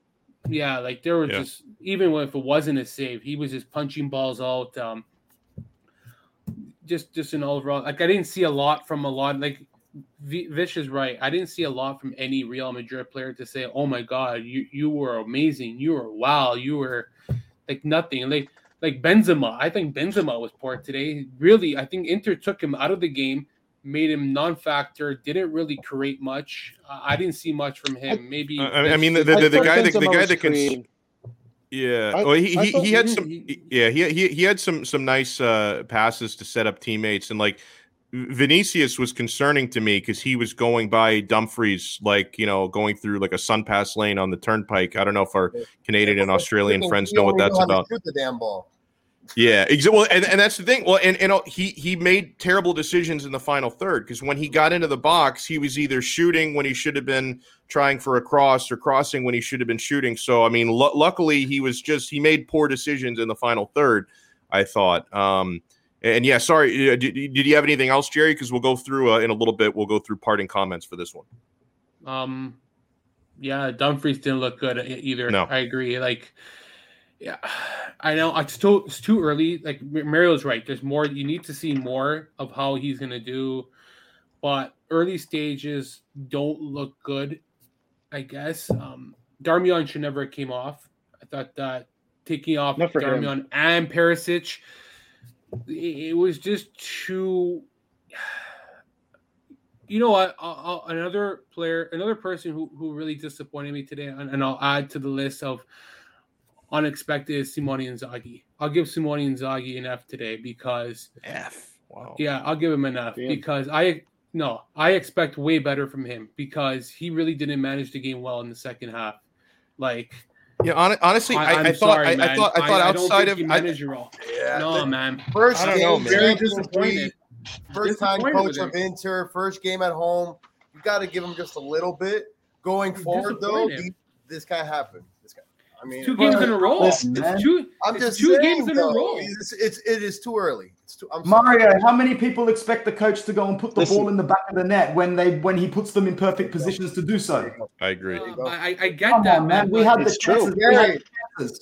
Yeah, like there was yeah. just even if it wasn't a save, he was just punching balls out. Um, just just an overall like I didn't see a lot from a lot like Vish is right. I didn't see a lot from any Real Madrid player to say, "Oh my God, you you were amazing. You were wow. You were like nothing." Like like Benzema, I think Benzema was poor today. Really, I think Inter took him out of the game made him non-factor. Didn't really create much. Uh, I didn't see much from him. Maybe I, I mean the, the, the, the guy that the guy that can. Yeah, I, well, he, he, he had some. He, yeah, he, he he had some some nice uh, passes to set up teammates, and like Vinicius was concerning to me because he was going by Dumfries, like you know, going through like a sun pass lane on the turnpike. I don't know if our Canadian and Australian friends know what that's about. Shoot the damn ball. Yeah, exactly. Well, and, and that's the thing. Well, and, and he he made terrible decisions in the final third because when he got into the box, he was either shooting when he should have been trying for a cross or crossing when he should have been shooting. So, I mean, l- luckily he was just he made poor decisions in the final third. I thought. Um, and yeah, sorry. Uh, did, did you have anything else, Jerry? Because we'll go through uh, in a little bit. We'll go through parting comments for this one. Um, yeah, Dumfries didn't look good either. No, I agree. Like Yeah, I know. It's too it's too early. Like Mario's right. There's more. You need to see more of how he's gonna do, but early stages don't look good. I guess um, Darmian should never came off. I thought that taking off Darmian him. and Perisic, it, it was just too you know what? I'll, I'll, another player, another person who, who really disappointed me today, and, and, I'll add to the list of unexpected is Simone Inzaghi. I'll give Simone Inzaghi an F today because F. Wow. Yeah, I'll give him an F yeah. because I no, I expect way better from him because he really didn't manage the game well in the second half. Like, yeah, on, honestly, I, I, I thought sorry, I, I, thought I thought outside of I, yeah, no, man. First, I don't know, man. very disappointed. First time coach of Inter, first game at home. You got to give him just a little bit. Going forward, though, this guy happened. This guy. I mean, two games in a row. Listen, two, I'm just two saying, games in though, a row. It's, it's it is too early. It's too, Mario, how many people expect the coach to go and put the listen. ball in the back of the net when they when he puts them in perfect positions to do so? I agree. Uh, I, I get Come that, on, man. We had the chances. We had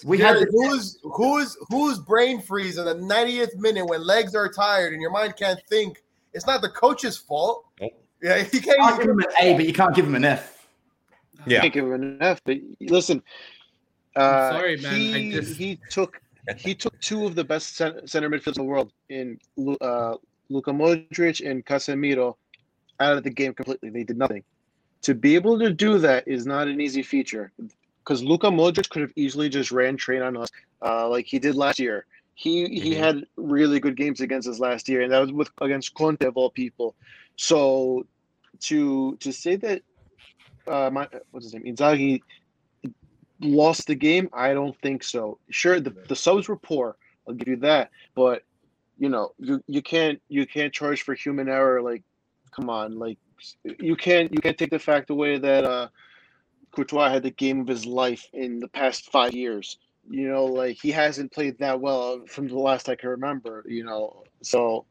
we had who's who's who's brain freeze in the 90th minute when legs are tired and your mind can't think. It's not the coach's fault. Nope. Yeah, he can't, can't give him an A, but you can't give him an F. Yeah, You can't give him an F. But listen, uh, sorry, man. He, just... he took he took two of the best center, center midfielders in the world in uh, Luka Modric and Casemiro out of the game completely. They did nothing. To be able to do that is not an easy feature because Luka Modric could have easily just ran train on us uh, like he did last year. He mm-hmm. he had really good games against us last year, and that was with against Conte of all people. So to to say that uh, my what's his name Inzaghi lost the game? I don't think so. Sure, the, the subs were poor. I'll give you that. But you know, you you can't you can't charge for human error. Like, come on, like you can't you can't take the fact away that uh Courtois had the game of his life in the past five years. You know, like he hasn't played that well from the last I can remember. You know, so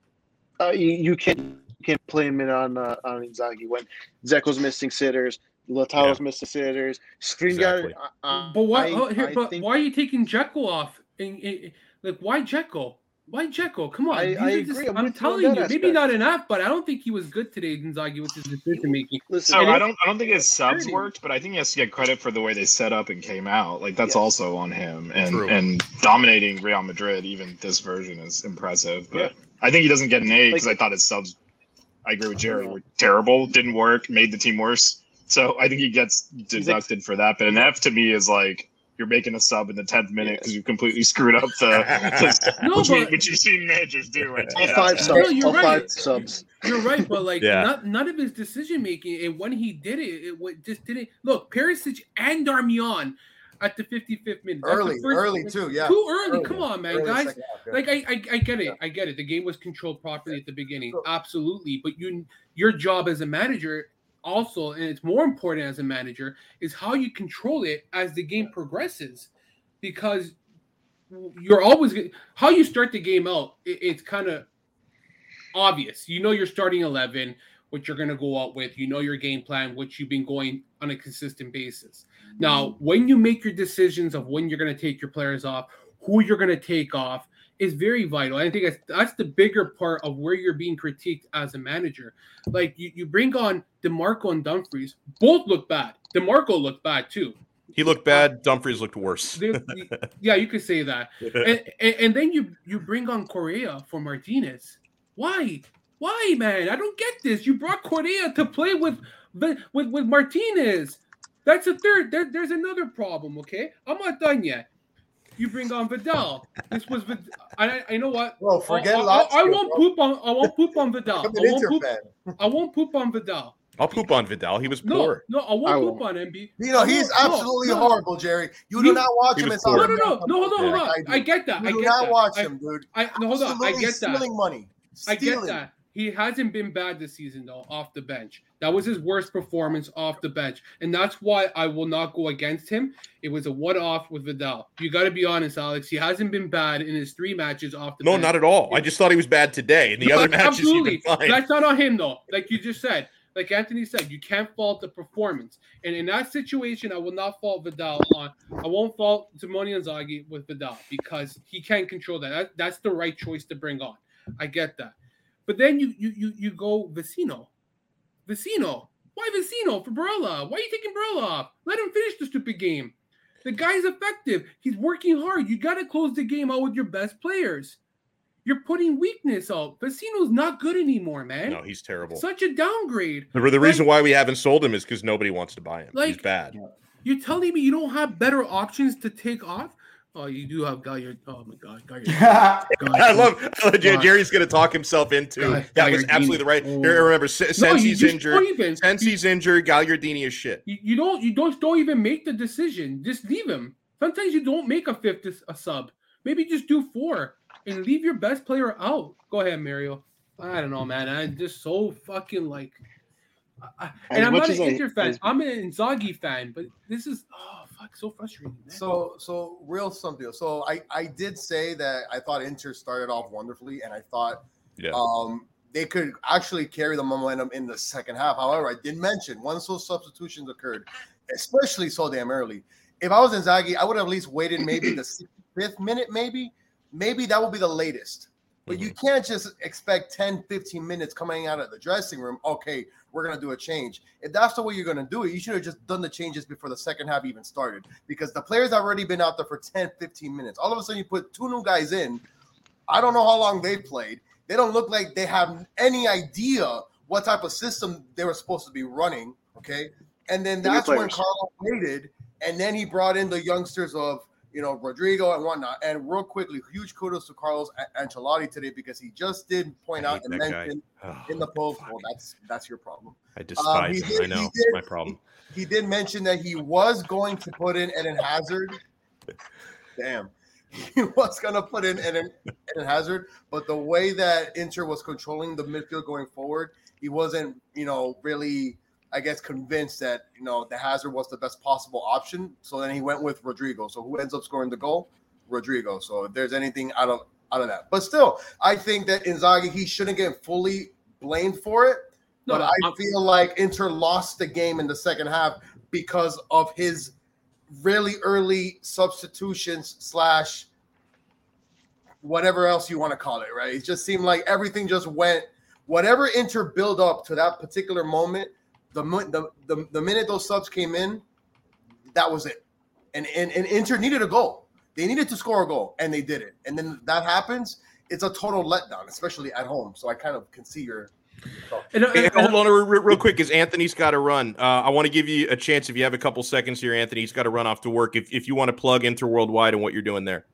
uh, you, you can't you can't play him in on uh, on Inzaghi when Dzeko's missing sitters. Lautaro's yeah. missing sitters. Skriniar. Exactly. Uh, but why? I, oh, here, but think, why are you taking Jekyll off? And, and, like, why Jekyll? Why Jekyll? Come on. I, I agree. I'm, I'm telling you, aspect. maybe not enough, but I don't think he was good today, Inzaghi, with his decision making. So I don't, I don't think his subs worked, but I think he has to get credit for the way they set up and came out. Like that's also on him, and True. and dominating Real Madrid, even this version is impressive. But yeah. I think he doesn't get an A because like, I thought his subs. I agree with Jerry. Were terrible, didn't work, made the team worse. So I think he gets deducted like, for that. But an F to me is like you're making a sub in the tenth minute because you completely screwed up the, *laughs* the no, which, but, which you've seen managers do. All yeah. five subs. No, you're all right. five subs. You're right, but like yeah. not, none of his decision making and when he did it, it just didn't look Perisic and Darmian at the 55th minute. early, first, early too. Yeah, too early. early. Come on, man, early guys. Half. Like I, I, I get it. I get it. The game was controlled properly at the beginning, absolutely. But you, your job as a manager also, and it's more important as a manager, is how you control it as the game progresses, because you're always how you start the game out. It, it's kind of obvious. You know you're starting eleven, what you're going to go out with. You know your game plan, what you've been going on a consistent basis. Now, when you make your decisions of when you're going to take your players off, who you're going to take off, is very vital. I think that's, that's the bigger part of where you're being critiqued as a manager. Like you, you bring on Dimarco and Dumfries, both look bad. Dimarco looked bad too. He looked bad. Dumfries looked worse. yeah, you could say that. *laughs* And, and, and, then you you bring on Correa for Martinez. Why? Why, man? I don't get this. You brought Correa to play with with with Martinez. That's a third. There, there's another problem. Okay, I'm not done yet you bring on Vidal. This was Vidal. I, I know what. Well, forget I, I, I, won't poop on. I won't poop on Vidal. I won't poop, I won't poop on Vidal. I'll poop on Vidal. He was poor. No, no I won't I poop on MB. You know, he's absolutely no, horrible, Jerry. You he, do not watch him. No, no, no, no. Hold on, hold on. I, get that. You I do get not that. watch him, dude. I, no, hold on. I get that. Stealing money. I get that. He hasn't been bad this season though off the bench. That was his worst performance off the bench, and that's why I will not go against him. It was a one-off with Vidal. You got to be honest, Alex. He hasn't been bad in his three matches off the. No, bench. not at all. I just thought he was bad today. In the no, other matches, absolutely, that's not on him though. Like you just said, like Anthony said, you can't fault the performance. And in that situation, I will not fault Vidal on. I won't fault Simone Inzaghi with Vidal because he can't control that. that. That's the right choice to bring on. I get that. But then you you you you go Vecino. Vecino. Why Vecino for Barella? Why are you taking Barella off? Let him finish the stupid game. The guy's effective. He's working hard. You got to close the game out with your best players. You're putting weakness out. Vecino's not good anymore, man. No, he's terrible. Such a downgrade. The, the reason why we haven't sold him is because nobody wants to buy him. Like, he's bad. You're telling me you don't have better options to take off? Oh, you do have Gaillard. Oh my God, *laughs* I love. I love Jerry's going to talk himself into. God, that was absolutely the right. Here, remember, since no, he's injured, even, since you, he's injured, Gagliardini is shit. You, you, don't. You don't. Don't even make the decision. Just leave him. Sometimes you don't make a fifth a sub. Maybe just do four and leave your best player out. Go ahead, Mario. I don't know, man. I'm just so fucking like. I, and I'm not an Inter fan. I'm an Inzaghi fan, but this is oh fuck, so frustrating. Man. So so real something. So I I did say that I thought Inter started off wonderfully, and I thought yeah. um they could actually carry the momentum in the second half. However, I did mention once those substitutions occurred, especially so damn early. If I was Inzaghi, I would have at least waited maybe the fifth minute, maybe maybe that will be the latest. But mm-hmm. you can't just expect 10, 15 minutes coming out of the dressing room. Okay, we're going to do a change. If that's the way you're going to do it, you should have just done the changes before the second half even started because the players have already been out there for 10, 15 minutes. All of a sudden, you put two new guys in. I don't know how long they played. They don't look like they have any idea what type of system they were supposed to be running. Okay. And then that's when Carlo waited. And then he brought in the youngsters of you know, Rodrygo and whatnot. And real quickly, huge kudos to Carlos Ancelotti today because he just did point out and mention oh, in the post, well, that's that's your problem. I um, despise um, did, him. I know did, my problem. He, he, did mention that he was going to put in Eden Hazard. Damn. He was going to put in Eden, Eden Hazard, but the way that Inter was controlling the midfield going forward, he wasn't, you know, really I guess, convinced that you know the Hazard was the best possible option. So then he went with Rodrygo. So who ends up scoring the goal? Rodrygo. So if there's anything out of out of that, but still, I think that Inzaghi he shouldn't get fully blamed for it. No, but I feel like Inter lost the game in the second half because of his really early substitutions slash whatever else you want to call it. Right? It just seemed like everything just went. Whatever Inter build up to that particular moment the, the, the, the minute those subs came in, that was it. And, and, and Inter needed a goal. They needed to score a goal, and they did it. And then that happens, it's a total letdown, especially at home. So I kind of can see your. And, and, and, hold on real, real quick, because Anthony's got to run. Uh, I want to give you a chance if you have a couple seconds here, Anthony. He's got to run off to work. If, if you want to plug Inter Worldwide and what you're doing there.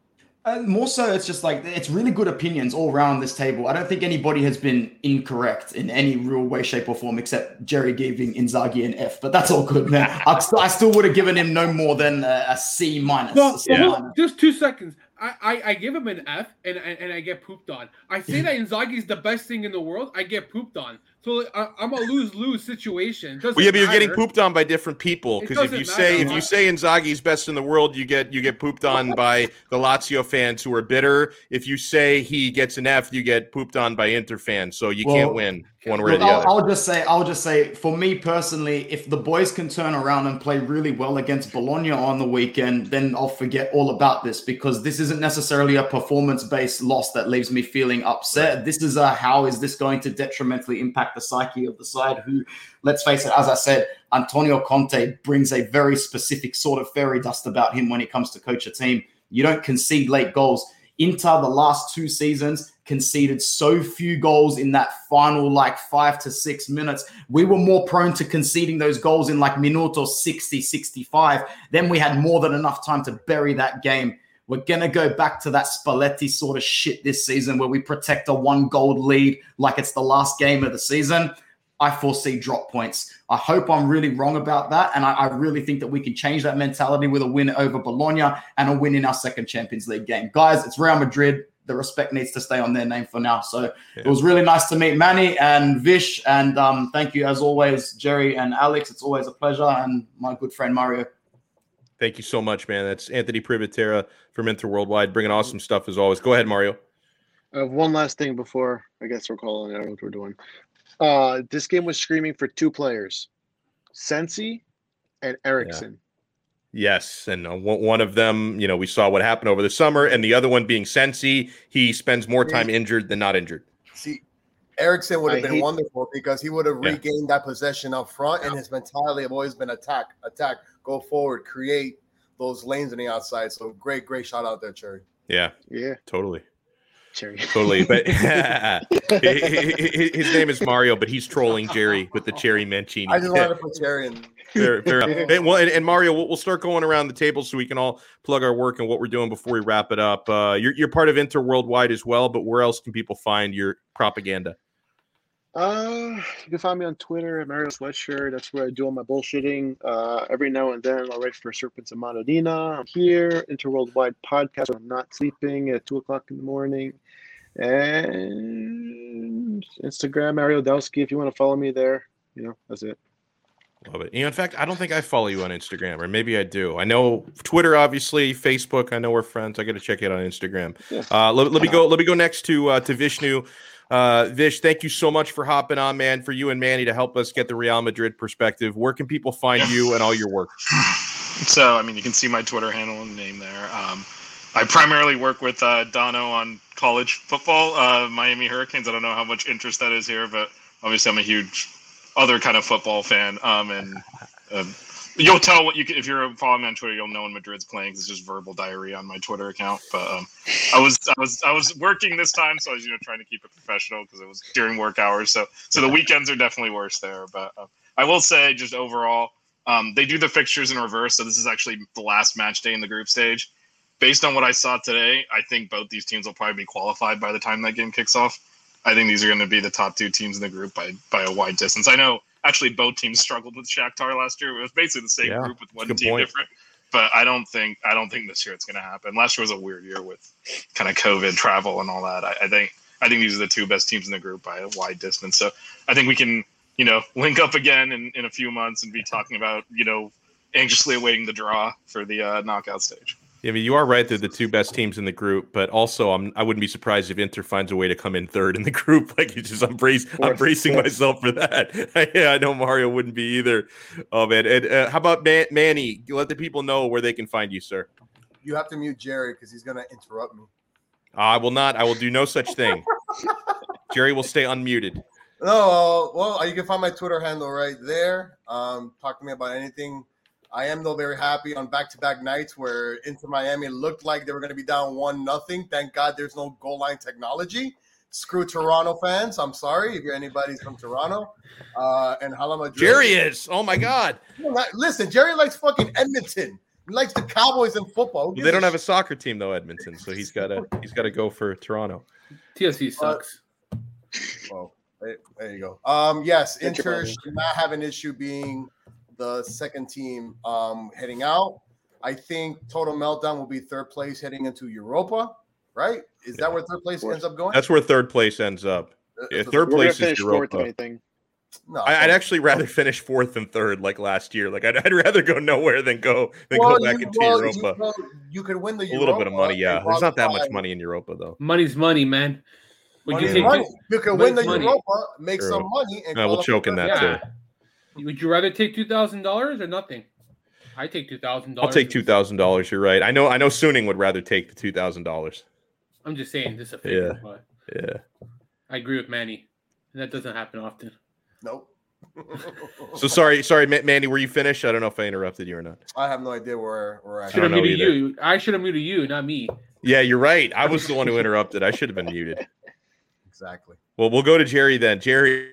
Uh, more so, it's just like it's really good opinions all around this table. I don't think anybody has been incorrect in any real way, shape, or form, except Jerry giving Inzaghi an F. But that's all good, man. *laughs* I, st- I still would have given him no more than a, a C minus. Well, yeah. just two seconds. I, I, I, give him an F and, and, and I get pooped on. I say *laughs* that Inzaghi is the best thing in the world. I get pooped on. So I, am a lose lose situation. Well, yeah, but you're getting pooped on by different people because if you matter. say if you say Inzaghi's best in the world, you get you get pooped on *laughs* by the Lazio fans who are bitter. If you say he gets an F, you get pooped on by Inter fans. So you well, can't win one way or the I'll, other. I'll just say I'll just say for me personally, if the boys can turn around and play really well against Bologna on the weekend, then I'll forget all about this because this isn't necessarily a performance based loss that leaves me feeling upset. This is a how is this going to detrimentally impact the psyche of the side who, let's face it, as I said, Antonio Conte brings a very specific sort of fairy dust about him when it comes to coach a team. You don't concede late goals. Inter, the last two seasons, conceded so few goals in that final like five to six minutes. We were more prone to conceding those goals in like minuto 60, 65. Then we had more than enough time to bury that game. We're going to go back to that Spalletti sort of shit this season where we protect a one goal lead like it's the last game of the season. I foresee drop points. I hope I'm really wrong about that. And I, I, really think that we can change that mentality with a win over Bologna and a win in our second Champions League game. Guys, it's Real Madrid. The respect needs to stay on their name for now. So yeah. it was really nice to meet Manny and Vish. And um, thank you, as always, Jerry and Alex. It's always a pleasure. And my good friend Mario. Thank you so much, man. That's Anthony Privitera from Inter Worldwide, bringing awesome stuff as always. Go ahead, Mario. I have one last thing before I guess we're calling it what we're doing. Uh, this game was screaming for two players, Sensi and Eriksen. Yes, and uh, one one of them, you know, we saw what happened over the summer, and the other one being Sensi. He spends more time injured than not injured. See, Eriksen would have I been hate- wonderful because he would have Yeah. regained that possession up front, and his mentality have always been attack, attack, go forward, create those lanes on the outside. So great, great shout out there, Cherry. Yeah, Yeah, totally, Cherry. totally. But *laughs* *laughs* his name is Mario, but he's trolling Jerry with the cherry mancini. I just wanted to *laughs* put Cherry in. Fair, fair enough. And, well, and, and Mario, we'll, we'll start going around the table so we can all plug our work and what we're doing before we wrap it up. Uh, you're, you're part of Inter Worldwide as well, but where else can people find your propaganda? Uh, you can find me on Twitter at Mario Sweatshirt. That's where I do all my bullshitting. Uh, every now and then I'll write for Serpents of Madonnina. I'm here, Inter Worldwide podcast. I'm not sleeping at two o'clock in the morning. And Instagram, Mario Dowski, if you want to follow me there. You know, that's it. Love it. You know, in fact, I don't think I follow you on Instagram, or maybe I do. I know Twitter, obviously, Facebook. I know we're friends. I got to check it on Instagram. Yeah. Uh, let, let me go. Let me go next to uh, to Vishnu. Uh, Vish, thank you so much for hopping on, man. For you and Manny to help us get the Real Madrid perspective. Where can people find you and all your work? *laughs* So, I mean, you can see my Twitter handle and name there. Um, I primarily work with uh, Dono on college football, uh, Miami Hurricanes. I don't know how much interest that is here, but obviously, I'm a huge other kind of football fan. Um, and um, you'll tell what you can, if you're following me on Twitter, you'll know when Madrid's playing. It's just verbal diarrhea on my Twitter account. But um, I was I was I was working this time, so I was you know trying to keep it professional because it was during work hours. So so the weekends are definitely worse there. But uh, I will say, just overall. Um, they do the fixtures in reverse, so this is actually the last match day in the group stage. Based on what I saw today, I think both these teams will probably be qualified by the time that game kicks off. I think these are going to be the top two teams in the group by by a wide distance. I know actually both teams struggled with Shakhtar last year. It was basically the same Yeah, group with one team point. different. But I don't think I don't think this year it's going to happen. Last year was a weird year with kind of COVID travel and all that. I, I think I think these are the two best teams in the group by a wide distance. So I think we can you know link up again in, in a few months and be talking about you know anxiously awaiting the draw for the uh, knockout stage. Yeah, I mean, you are right. They're the two best teams in the group, but also I'm I wouldn't be surprised if Inter finds a way to come in third in the *laughs* group. Like it's just I'm brace, I'm bracing myself for that. *laughs* yeah, I know Mario wouldn't be either. Oh man, and uh, how about Man- Manny? Let the people know where they can find you, sir. You have to mute Jerry because he's gonna interrupt me. I will not. I will do no such thing. *laughs* Jerry will stay unmuted. No, uh, well, you can find my Twitter handle right there. Um, talk to me about anything. I am though very happy on back-to-back nights where Inter Miami looked like they were going to be down one nothing. Thank God there's no goal line technology. Screw Toronto fans. I'm sorry if you're anybody's from Toronto. Uh, and Hala Madrid. Jerry is. Oh my God. Listen, Jerry likes fucking Edmonton. He likes the Cowboys in football. Who gives They don't have a soccer team though, Edmonton. So he's got to he's got to go for Toronto. TFC sucks. Well, there, there you go. Um, yes, Get Inter should not have an issue being the second team um, heading out. I think total meltdown will be third place heading into Europa. Right? Is that where third place ends up going? That's where third place ends up. Uh, Yeah, third place is finish fourth, Europa. No, I, I'd actually rather finish fourth and third like last year. Like I'd, I'd rather go nowhere than go than Well, go back you- into well, Europa. You, well, you could win the a little bit of money, yeah. There's not that much money in Europa though. Money's money, man. Would Money you is take money. You could win the money. Europa, make True. some money, and No, we'll qualify choke in that Yeah. too. Would you rather take two thousand dollars or nothing? I take two thousand dollars. I'll take two thousand dollars. You're right. I know. I know. Suning would rather take the two thousand dollars. I'm just saying this is a figure, Yeah. Yeah. I agree with Manny. That doesn't happen often. Nope. So sorry, sorry, Ma- Mandy. Were you finished? I don't know if I interrupted you or not. I have no idea where we're at. Should have muted either. you. I should have muted you, not me. Yeah, you're right. I was the one who interrupted. I should have been muted. *laughs* Exactly. Well, we'll go to Jerry then. Jerry.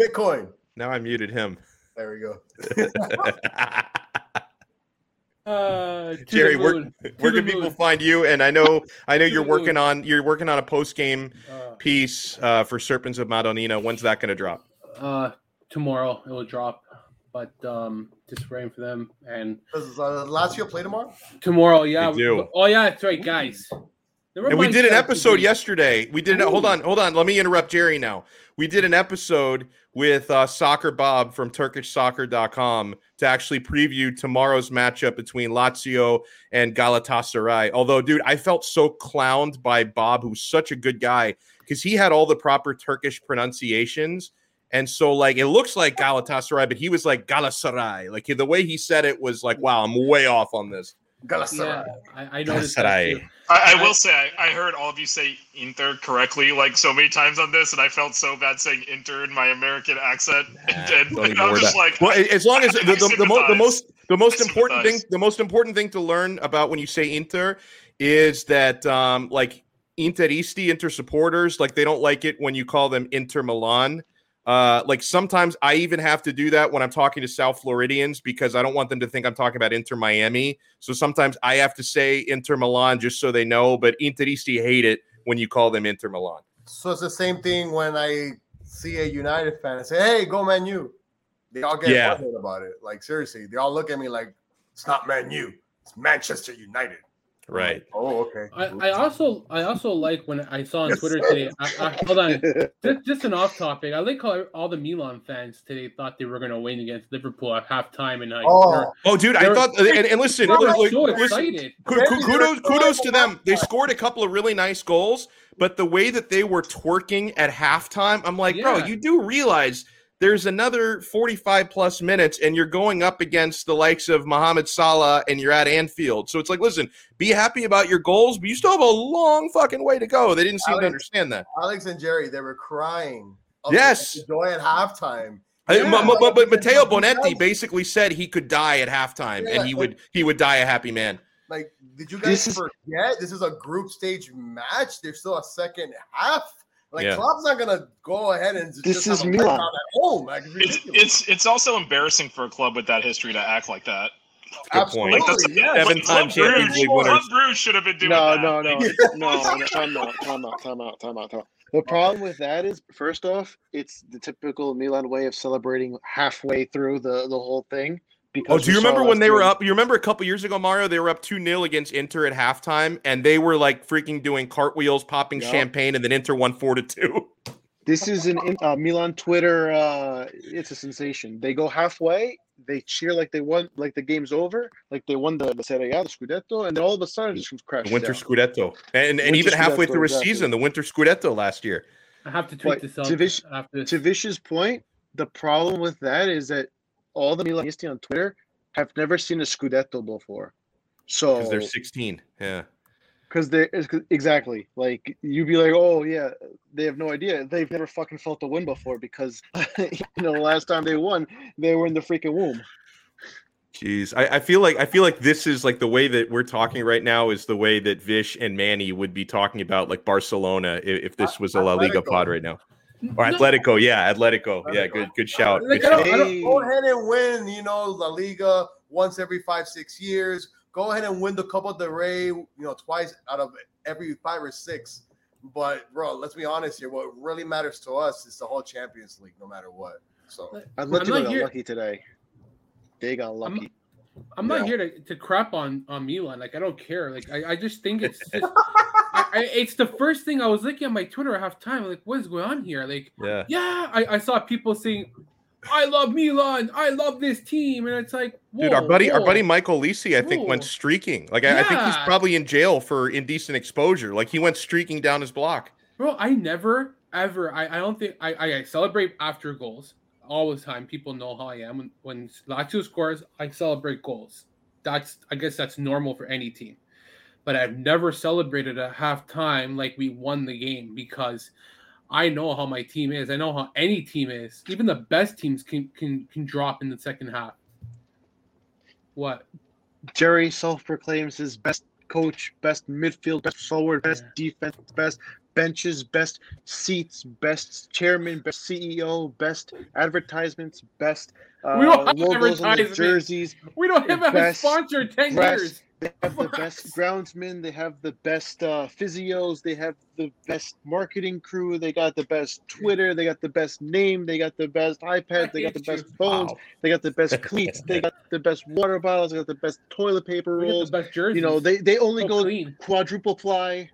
Bitcoin. Now I muted him. There we go. *laughs* Uh, Jerry, where, where can the people moon. find you? And I know, I know you're working moon. on you're working on a post game Uh, piece uh, for Serpents of Madonnina. When's that going to drop? uh, tomorrow it will drop, but um, just praying for them. And Does uh, Lazio play tomorrow? tomorrow, yeah. Do. Oh yeah, that's right, guys. And we did an episode yesterday. We did. Ooh. Hold on, hold on. Let me interrupt Jerry now. We did an episode with uh, Soccer Bob from TurkishSoccer.com to actually preview tomorrow's matchup between Lazio and Galatasaray. Although, dude, I felt so clowned by Bob, who's such a good guy, because he had all the proper Turkish pronunciations. And so, like, it looks like Galatasaray, but he was like Galatasaray. Like, the way he said it was like, wow, I'm way off on this. Galatasaray. Yeah, I, I noticed Galatasaray. I, I, will say I, I, heard all of you say Inter correctly like so many times on this, and I felt so bad saying Inter in my American accent. *laughs* Nah, and, and I'm just that. like, well, as long as the, the, the, mo- the most the most important thing the most important thing to learn about when you say Inter is that um, like Interisti, Inter supporters, like they don't like it when you call them Inter Milan uh, like sometimes I even have to do that when I'm talking to South Floridians because I don't want them to think I'm talking about Inter Miami. So sometimes I have to say Inter Milan just so they know. But Interisti hate it when you call them Inter Milan. So it's the same thing when I see a United fan and say, "Hey, go Man U." They all get yeah. about it. Like seriously, they all look at me like it's not Man U, it's Manchester United. Right. Oh, okay. I, I also I also like when I saw on Twitter today. I, I, hold on, *laughs* just, just an off topic. I like how all the Milan fans today thought they were going to win against Liverpool at halftime, and like, oh, oh, dude, I thought. And, and listen, they were so listen, kudos, kudos to them. They scored a couple of really nice goals, but the way that they were twerking at halftime, I'm like, yeah. bro, you do realize there's another 45 plus minutes and you're going up against the likes of Mohamed Salah and you're at Anfield. So it's like, listen, be happy about your goals, but you still have a long fucking way to go. They didn't seem Alex, to understand that. Alex and Jerry, they were crying. Yes. Joy at halftime. Yeah. But, but, but, Matteo Bonetti basically said he could die at halftime yeah, and he like, would he would die a happy man. Like, did you guys this forget? Is, this is a group stage match. There's still a second half. Like yeah. Klopp's not gonna go ahead and this is Milan at home. Like, it's, it's it's also embarrassing for a club with that history to act like that. Good Absolutely, point. Like that's yeah. seven time Champions League winners. Club Bruges should have been doing no, that. No, *laughs* no, no, no. Time out, time out, time out, time out, time out. The problem with that is, first off, it's the typical Milan way of celebrating halfway through the the whole thing. Because oh, do you remember when they were up? You remember a couple years ago, Mario? They were up 2 0 against Inter at halftime, and they were like freaking doing cartwheels, popping yep. champagne, and then Inter won 4 to 2. *laughs* This is an uh, Milan Twitter. Uh, it's a sensation. They go halfway, they cheer like they won, like the game's over, like they won the, the Serie A, the Scudetto, and then all of a sudden it just crashes. Winter down. Scudetto, and and even halfway through exactly. a season, the Winter Scudetto last year. I have to tweet but this out. To, Vish, to Vish's point, the problem with that is that all the Milanisti on Twitter have never seen a Scudetto before. So because they're 16, yeah. Because they exactly like you'd be like, oh yeah, they have no idea. They've never fucking felt a win before because *laughs* you know the last time they won, they were in the freaking womb. Jeez, I, I, feel like I feel like this is like the way that we're talking right now is the way that Vish and Manny would be talking about like Barcelona if, if this was a La Liga pod right now. Or Atletico, yeah, Atletico, yeah, good, good shout. Good shout. go ahead and win, you know, La Liga once every five, six years. Go ahead and win the Copa del Rey, you know, twice out of every five or six. But bro, let's be honest here. What really matters to us is the whole Champions League, no matter what. So Atletico got lucky today. They got lucky. I'm, I'm not here to, to crap on on Milan. Like I don't care. Like I, I just think it's just, *laughs* *laughs* I, it's the first thing I was looking at my Twitter at half time. Like, what is going on here? Like, yeah, yeah. I, I saw people saying, "I love Milan. I love this team," and it's like, dude, our buddy, whoa. our buddy Michael Lisi, I think, whoa. went streaking. Like, yeah. I, I think he's probably in jail for indecent exposure. Like, he went streaking down his block. Bro, I never ever. I, I don't think I, I celebrate after goals all the time. People know how I am. When, when Lazio scores, I celebrate goals. That's I guess that's normal for any team but I've never celebrated at halftime like we won the game because I know how my team is. I know how any team is. Even the best teams can can can drop in the second half. What? Jerry self proclaims his best coach, best midfield, best forward, best yeah. defense, best benches, best seats, best chairman, best CEO, best advertisements, best uh, we don't have logos on the jerseys. We don't have a sponsor in ten years. They have the best groundsmen. They have the best uh, physios. They have the best marketing crew. They got the best Twitter. They got the best name. They got the best iPad. They got the best phones. Wow. They got the best *laughs* cleats. they got the best water bottles. They got the best toilet paper rolls. best jerseys. You know, they, they only so go clean. quadruple ply.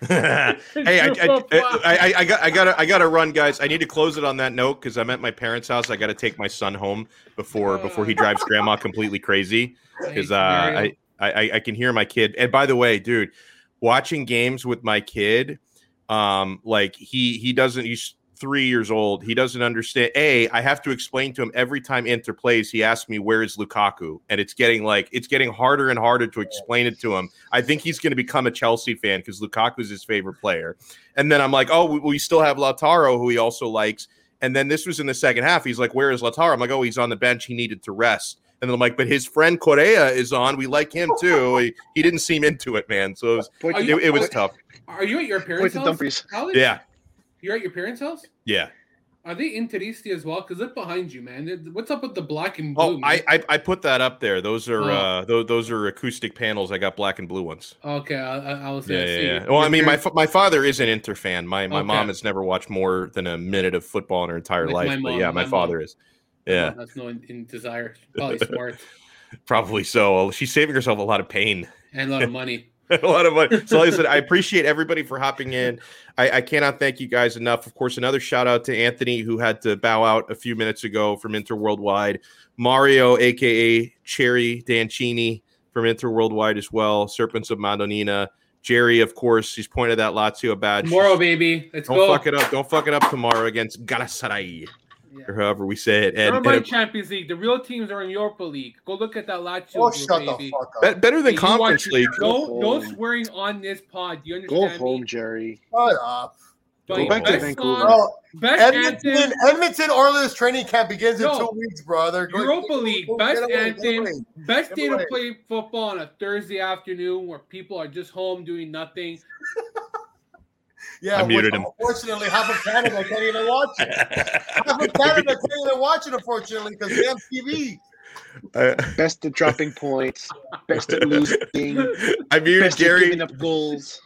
*laughs* hey, I, I, I, I, got I got I got to run, guys. I need to close it on that note because I'm at my parents' house. I got to take my son home before before he drives grandma completely crazy because uh, I, I I can hear my kid. And by the way, dude, watching games with my kid, um, like he he doesn't. He's three years old. He doesn't understand. A, I have to explain to him every time Inter plays. He asks me where is Lukaku, and it's getting like it's getting harder and harder to explain it to him. I think he's going to become a Chelsea fan because Lukaku is his favorite player. And then I'm like, oh, we, we still have Lautaro, who he also likes. And then this was in the second half. He's like, where is Lautaro? I'm like, oh, he's on the bench. He needed to rest. And then I'm like, but his friend Correa is on. We like him too. *laughs* he, he didn't seem into it, man. So it was, it, it, was tough. Are you at your parents' house? Yeah. You're at your parents' house? Yeah. Are they Interisti as well? Because they're behind you, man. What's up with the black and blue? Oh, I, I, I put that up there. Those are oh. uh those, those are acoustic panels. I got black and blue ones. Okay, I, I was yeah, yeah, yeah. Well, I mean, my my father is an Inter fan. My my okay. mom has never watched more than a minute of football in her entire like life. Mom, but yeah, my, my father mom. is. Yeah, that's no in, in desire. Probably *laughs* smart. Probably so. She's saving herself a lot of pain and a lot of *laughs* money. a lot of money. So, like I said, I *laughs* appreciate everybody for hopping in. I, I, cannot thank you guys enough. Of course, another shout out to Anthony, who had to bow out a few minutes ago from Inter Worldwide. Mario, aka Cherry Dancini from Inter Worldwide as well. Serpents of Madonnina. Jerry, of course, he's pointed that Lazio badge. Tomorrow, baby. Let's Don't go. fuck it up. Don't fuck it up tomorrow against Galatasaray yeah. or however we say it. And, and Champions League. The real teams are in Europa League. Go look at that Lazio. Oh, shut baby. the fuck up. Be- better than hey, Conference League. No, no swearing on this pod. Do you understand? Go home, me? Jerry. Shut up. Go back to Vancouver. Bro, Edmonton, anthem. Edmonton Oilers training camp begins no, in two weeks, brother. Go, Europa League, go, best away, anthem, best day to play football on a Thursday afternoon where people are just home doing nothing. *laughs* Yeah, I muted him. Unfortunately, half of Canada can't even watch it. *laughs* half of Canada can't even watch it, unfortunately, because they have TV. Uh, best at dropping points, best at losing. I muted best Gary. At giving up goals.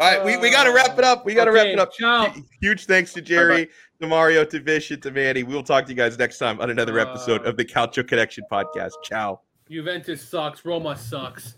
All right, we, we got to wrap it up. We got to okay, wrap it up. Ciao. Huge thanks to Jerry, Bye-bye. to Mario, to Vish, and to Manny. We will talk to you guys next time on another episode of the Calcio Connection podcast. Ciao. Juventus sucks. Roma sucks.